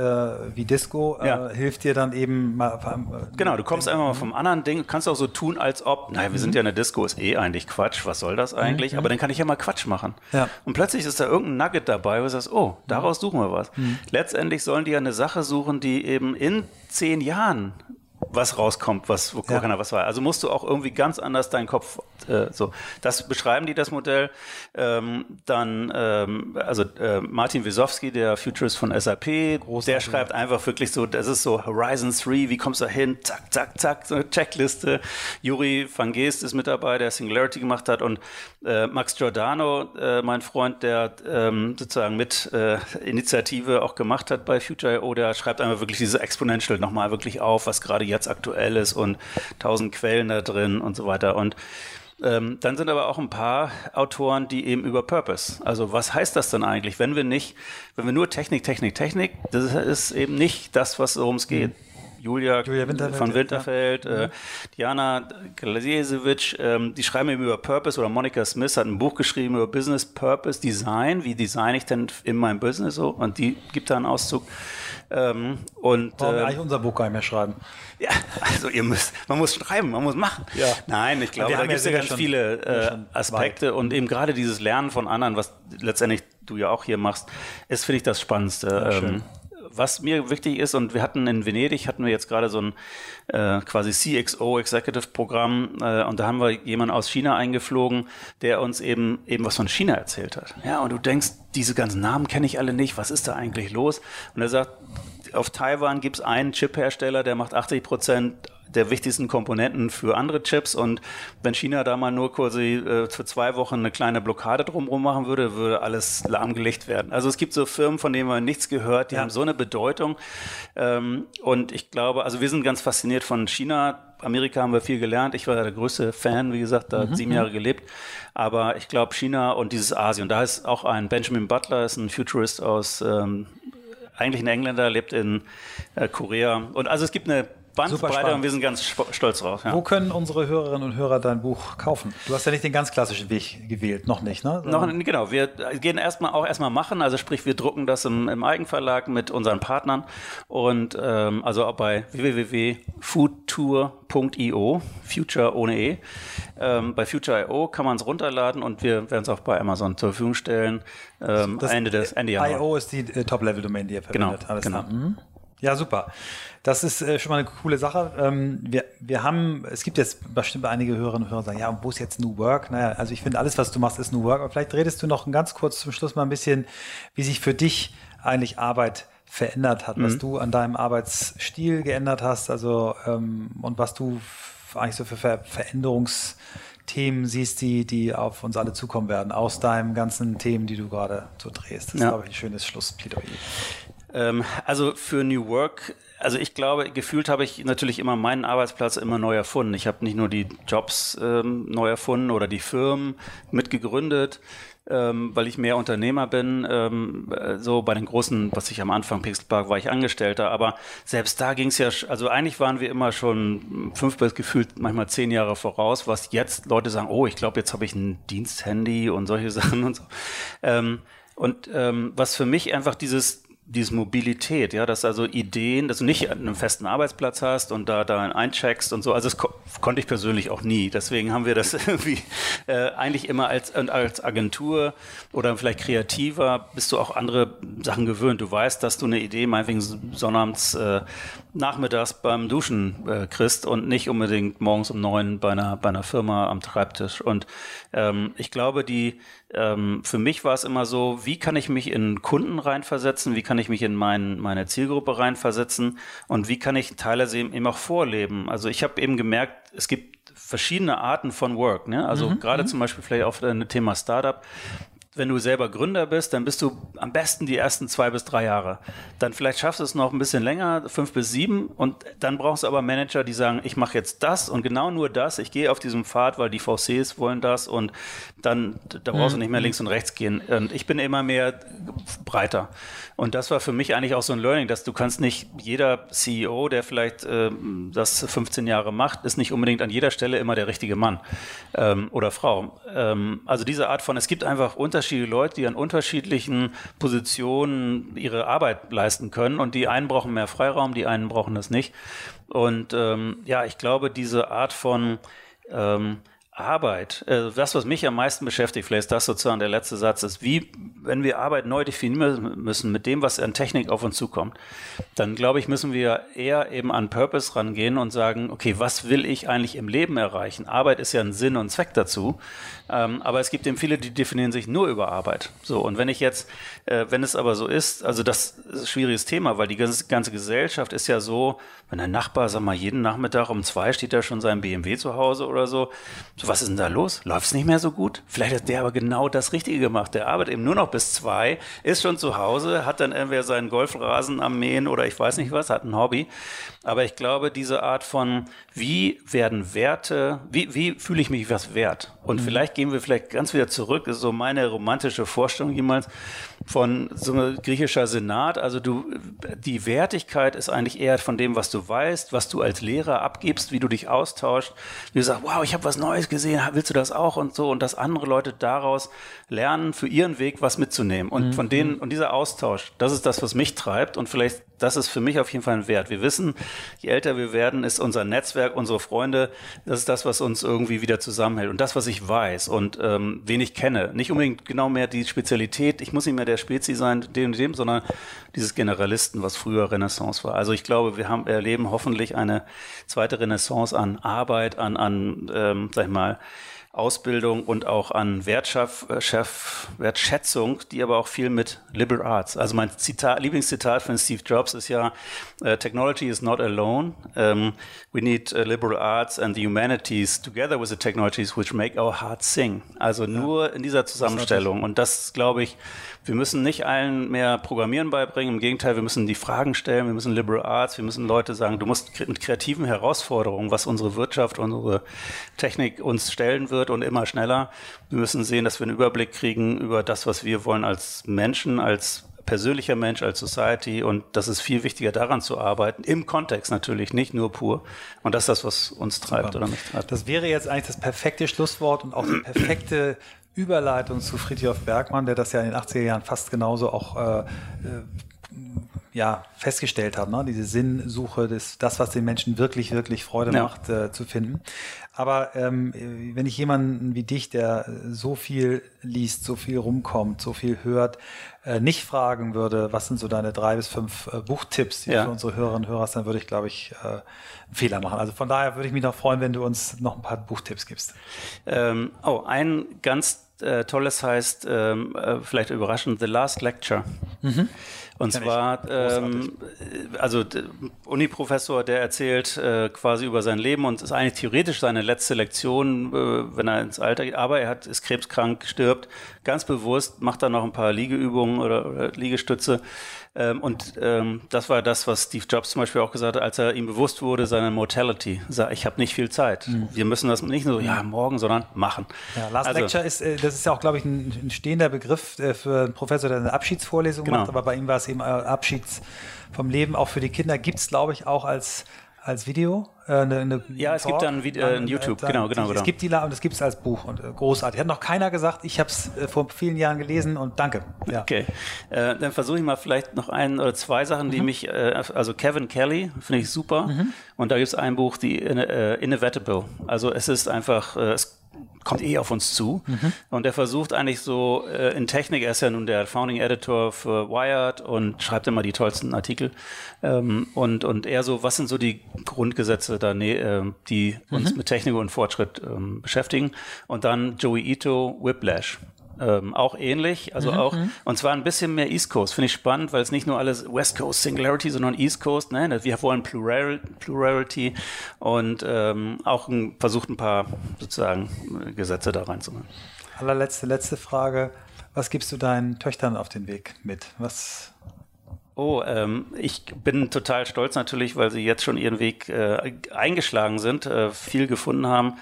wie Disco äh, ja. hilft dir dann eben mal. Äh, genau, du kommst einfach mal vom anderen Ding, kannst auch so tun, als ob, naja, wir sind mhm. ja in der Disco, ist eh eigentlich Quatsch, was soll das eigentlich? Eigentlich, mhm. aber dann kann ich ja mal Quatsch machen. Ja. Und plötzlich ist da irgendein Nugget dabei, wo du sagst, oh, daraus suchen wir was. Mhm. Letztendlich sollen die ja eine Sache suchen, die eben in zehn Jahren was rauskommt, was, wo ja. keiner was war. Also musst du auch irgendwie ganz anders deinen Kopf äh, so. Das beschreiben die das Modell. Ähm, dann, ähm, also äh, Martin Wisowski, der Futurist von SAP, Großartig. der schreibt einfach wirklich so, das ist so Horizon 3, wie kommst du da hin? Zack, zack, zack, so eine Checkliste. Juri van Geest ist mit dabei, der Singularity gemacht hat und äh, Max Giordano, äh, mein Freund, der ähm, sozusagen mit äh, Initiative auch gemacht hat bei Future.io, der schreibt einfach wirklich diese Exponential nochmal wirklich auf, was gerade jetzt aktuell ist und tausend Quellen da drin und so weiter. Und ähm, dann sind aber auch ein paar Autoren, die eben über Purpose. Also was heißt das dann eigentlich, wenn wir nicht, wenn wir nur Technik, Technik, Technik, das ist eben nicht das, was worum es geht. Mhm. Julia, Julia Winterfeld, von Winterfeld, ja. äh, mhm. Diana Glasiewicz, ähm, die schreiben eben über Purpose oder Monica Smith hat ein Buch geschrieben über Business Purpose Design. Wie design ich denn in meinem Business so? Und die gibt da einen Auszug. Ähm, und, Warum wir äh, eigentlich unser Buch gar nicht mehr schreiben? (laughs) Ja, also ihr müsst, man muss schreiben, man muss machen. Ja. Nein, ich glaube, da gibt es ja ganz schon, viele äh, Aspekte weit. und eben gerade dieses Lernen von anderen, was letztendlich du ja auch hier machst, ist, finde ich, das Spannendste. Ja, ähm, was mir wichtig ist, und wir hatten in Venedig, hatten wir jetzt gerade so ein äh, quasi CXO Executive Programm, äh, und da haben wir jemanden aus China eingeflogen, der uns eben eben was von China erzählt hat. Ja, und du denkst, diese ganzen Namen kenne ich alle nicht, was ist da eigentlich los? Und er sagt, auf Taiwan gibt es einen Chip-Hersteller, der macht 80 Prozent der wichtigsten Komponenten für andere Chips. Und wenn China da mal nur quasi äh, für zwei Wochen eine kleine Blockade drumherum machen würde, würde alles lahmgelegt werden. Also es gibt so Firmen, von denen man nichts gehört, die ja. haben so eine Bedeutung. Ähm, und ich glaube, also wir sind ganz fasziniert von China. Amerika haben wir viel gelernt. Ich war der größte Fan, wie gesagt, da mhm. sieben Jahre gelebt. Aber ich glaube, China und dieses Asien. Da ist auch ein Benjamin Butler, ist ein Futurist aus ähm, eigentlich ein Engländer, lebt in äh, Korea. Und also es gibt eine Bandbreite und wir sind ganz stolz drauf. Ja. Wo können unsere Hörerinnen und Hörer dein Buch kaufen? Du hast ja nicht den ganz klassischen Weg gewählt, noch nicht, ne? Noch, genau, wir gehen erstmal auch erstmal machen, also sprich, wir drucken das im, im Eigenverlag mit unseren Partnern und ähm, also auch bei www.foodtour.io, Future ohne E. Ähm, bei Future.io kann man es runterladen und wir werden es auch bei Amazon zur Verfügung stellen. Ähm, Ende des Ende Januar. IO ist die äh, Top-Level-Domain, die ihr verwendet. Genau, genau. Mhm. Ja, super. Das ist äh, schon mal eine coole Sache. Ähm, wir, wir haben, es gibt jetzt bestimmt einige Hörerinnen und Hörer, die sagen, ja, wo ist jetzt New Work? Naja, also ich finde, alles, was du machst, ist New Work. Aber vielleicht redest du noch ganz kurz zum Schluss mal ein bisschen, wie sich für dich eigentlich Arbeit verändert hat, mhm. was du an deinem Arbeitsstil geändert hast, also ähm, und was du eigentlich so für Ver Veränderungsthemen siehst, die, die auf uns alle zukommen werden, aus deinen ganzen Themen, die du gerade so drehst. Das ja. ist, glaube ich, ein schönes Schlussplädoyer. Ähm, also für New Work, also ich glaube, gefühlt habe ich natürlich immer meinen Arbeitsplatz immer neu erfunden. Ich habe nicht nur die Jobs ähm, neu erfunden oder die Firmen mitgegründet, ähm, weil ich mehr Unternehmer bin. Ähm, äh, so bei den großen, was ich am Anfang Pixelpark war ich Angestellter, aber selbst da ging es ja, also eigentlich waren wir immer schon fünf bis gefühlt manchmal zehn Jahre voraus, was jetzt Leute sagen, oh, ich glaube, jetzt habe ich ein Diensthandy und solche (laughs) Sachen und so. Ähm, und ähm, was für mich einfach dieses diese Mobilität, ja, dass also Ideen, dass du nicht einen festen Arbeitsplatz hast und da da eincheckst und so. Also das ko konnte ich persönlich auch nie. Deswegen haben wir das (laughs) irgendwie äh, eigentlich immer als als Agentur oder vielleicht kreativer bist du auch andere Sachen gewöhnt. Du weißt, dass du eine Idee meinetwegen sonnabends äh, nachmittags beim Duschen äh, kriegst und nicht unbedingt morgens um neun bei einer bei einer Firma am Schreibtisch. Und ähm, ich glaube, die ähm, für mich war es immer so, wie kann ich mich in Kunden reinversetzen, wie kann ich mich in mein, meine Zielgruppe reinversetzen und wie kann ich Teile eben auch vorleben. Also ich habe eben gemerkt, es gibt verschiedene Arten von Work. Ne? Also mhm, gerade mhm. zum Beispiel vielleicht auf ein Thema Startup wenn du selber Gründer bist, dann bist du am besten die ersten zwei bis drei Jahre. Dann vielleicht schaffst du es noch ein bisschen länger, fünf bis sieben, und dann brauchst du aber Manager, die sagen, ich mache jetzt das und genau nur das. Ich gehe auf diesem Pfad, weil die VCs wollen das und dann da brauchst mhm. du nicht mehr links und rechts gehen. Und ich bin immer mehr breiter. Und das war für mich eigentlich auch so ein Learning, dass du kannst nicht jeder CEO, der vielleicht äh, das 15 Jahre macht, ist nicht unbedingt an jeder Stelle immer der richtige Mann ähm, oder Frau. Ähm, also diese Art von, es gibt einfach Unterschiede unterschiedliche Leute, die an unterschiedlichen Positionen ihre Arbeit leisten können und die einen brauchen mehr Freiraum, die einen brauchen das nicht. Und ähm, ja, ich glaube, diese Art von ähm, Arbeit, äh, das, was mich am meisten beschäftigt, vielleicht ist das sozusagen der letzte Satz, ist, wie, wenn wir Arbeit neu definieren müssen mit dem, was an Technik auf uns zukommt, dann glaube ich, müssen wir eher eben an Purpose rangehen und sagen, okay, was will ich eigentlich im Leben erreichen? Arbeit ist ja ein Sinn und Zweck dazu. Ähm, aber es gibt eben viele, die definieren sich nur über Arbeit. So, und wenn ich jetzt, äh, wenn es aber so ist, also das ist ein schwieriges Thema, weil die ganze, ganze Gesellschaft ist ja so, wenn ein Nachbar, sag mal, jeden Nachmittag um zwei steht da schon sein BMW zu Hause oder so, so was ist denn da los? Läuft es nicht mehr so gut? Vielleicht hat der aber genau das Richtige gemacht. Der arbeitet eben nur noch bis zwei, ist schon zu Hause, hat dann entweder seinen Golfrasen am Mähen oder ich weiß nicht was, hat ein Hobby. Aber ich glaube, diese Art von, wie werden Werte, wie, wie fühle ich mich was wert? Und mhm. vielleicht gehen wir vielleicht ganz wieder zurück, ist so meine romantische Vorstellung jemals von so einem griechischer Senat. Also du, die Wertigkeit ist eigentlich eher von dem, was du weißt, was du als Lehrer abgibst, wie du dich austauschst. Wie du sagst, wow, ich habe was Neues gesehen, willst du das auch und so? Und dass andere Leute daraus lernen, für ihren Weg was mitzunehmen. Und mhm. von denen, und dieser Austausch, das ist das, was mich treibt. Und vielleicht, das ist für mich auf jeden Fall ein Wert. Wir wissen, je älter wir werden, ist unser Netzwerk, unsere Freunde, das ist das, was uns irgendwie wieder zusammenhält. Und das, was ich weiß und ähm, wen ich kenne. Nicht unbedingt genau mehr die Spezialität, ich muss nicht mehr der Spezi sein, dem und dem, sondern dieses Generalisten, was früher Renaissance war. Also ich glaube, wir haben erleben hoffentlich eine zweite Renaissance an Arbeit, an, an ähm, sag ich mal, Ausbildung und auch an Wertschaff, äh, Chef, Wertschätzung, die aber auch viel mit Liberal Arts. Also mein Zitat, Lieblingszitat von Steve Jobs ist ja, uh, Technology is not alone. Um, we need uh, liberal arts and the humanities together with the technologies which make our hearts sing. Also nur in dieser Zusammenstellung. Und das, glaube ich, wir müssen nicht allen mehr Programmieren beibringen. Im Gegenteil, wir müssen die Fragen stellen, wir müssen Liberal Arts, wir müssen Leute sagen, du musst mit kreativen Herausforderungen, was unsere Wirtschaft, unsere Technik uns stellen wird und immer schneller. Wir müssen sehen, dass wir einen Überblick kriegen über das, was wir wollen als Menschen, als persönlicher Mensch als Society und das ist viel wichtiger daran zu arbeiten, im Kontext natürlich, nicht nur pur. Und das ist das, was uns treibt Super. oder mich treibt. Das wäre jetzt eigentlich das perfekte Schlusswort und auch die perfekte Überleitung zu Friedhof Bergmann, der das ja in den 80er Jahren fast genauso auch äh, äh, ja, festgestellt hat, ne? diese Sinnsuche, das, das, was den Menschen wirklich, wirklich Freude ja. macht, äh, zu finden. Aber ähm, wenn ich jemanden wie dich, der so viel liest, so viel rumkommt, so viel hört, äh, nicht fragen würde, was sind so deine drei bis fünf äh, Buchtipps ja. für unsere Hörerinnen und Hörer dann würde ich, glaube ich, äh, einen Fehler machen. Also von daher würde ich mich noch freuen, wenn du uns noch ein paar Buchtipps gibst. Ähm, oh, ein ganz äh, Tolles heißt, ähm, äh, vielleicht überraschend, The Last Lecture. Mhm. Und Kann zwar, ähm, also Uni-Professor, der erzählt äh, quasi über sein Leben und ist eigentlich theoretisch seine letzte Lektion, äh, wenn er ins Alter geht. Aber er hat, ist krebskrank, stirbt, ganz bewusst, macht dann noch ein paar Liegeübungen oder, oder Liegestütze und ähm, das war das, was Steve Jobs zum Beispiel auch gesagt hat, als er ihm bewusst wurde, seine Mortality. Sagt, ich habe nicht viel Zeit. Mhm. Wir müssen das nicht nur, ja, morgen, sondern machen. Ja, Last also, Lecture ist, äh, das ist ja auch, glaube ich, ein, ein, stehender Begriff äh, für einen Professor, der eine Abschiedsvorlesung genau. macht, aber bei ihm war es eben äh, Abschieds vom Leben. Auch für die Kinder gibt es, glaube ich, auch als als Video. Äh, eine, eine ja, es Talk, gibt dann Video, äh, YouTube, dann, genau, genau, genau. Es gibt die und es gibt es als Buch und äh, großartig. Hat noch keiner gesagt, ich habe es äh, vor vielen Jahren gelesen und danke. Ja. Okay, äh, dann versuche ich mal vielleicht noch ein oder zwei Sachen, die mhm. mich, äh, also Kevin Kelly finde ich super mhm. und da gibt es ein Buch, die Inevitable. Also es ist einfach, es kommt eh auf uns zu. Mhm. Und er versucht eigentlich so äh, in Technik, er ist ja nun der Founding Editor für Wired und schreibt immer die tollsten Artikel. Ähm, und, und er so, was sind so die Grundgesetze da, nee, äh, die uns mhm. mit Technik und Fortschritt ähm, beschäftigen? Und dann Joey Ito, Whiplash ähm, auch ähnlich. Also mhm. auch, mhm. und zwar ein bisschen mehr East Coast. Finde ich spannend, weil es nicht nur alles West Coast Singularity, sondern East Coast. Ne? Wir wollen Plural, Plurality und ähm, auch ein, versucht ein paar sozusagen Gesetze da reinzumachen. Allerletzte, letzte Frage. Was gibst du deinen Töchtern auf den Weg mit? Was Oh, ähm, ich bin total stolz natürlich, weil sie jetzt schon ihren Weg äh, eingeschlagen sind, äh, viel gefunden haben.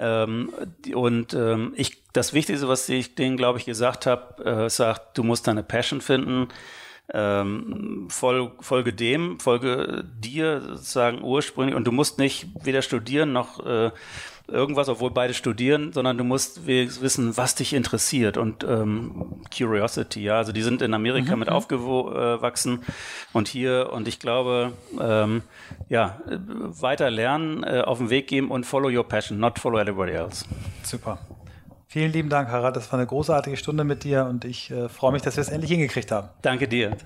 Ähm, und ähm, ich, das Wichtigste, was ich denen, glaube ich, gesagt habe, äh, sagt, du musst deine Passion finden. Ähm, folge, folge dem, folge dir sozusagen ursprünglich und du musst nicht weder studieren noch äh, irgendwas, obwohl beide studieren, sondern du musst wissen, was dich interessiert und ähm, Curiosity, ja, also die sind in Amerika mhm. mit mhm. aufgewachsen und hier und ich glaube, ähm, ja, weiter lernen, äh, auf den Weg geben und follow your passion, not follow everybody else. Super. Vielen lieben Dank, Harald. Das war eine großartige Stunde mit dir und ich äh, freue mich, dass wir es endlich hingekriegt haben. Danke dir.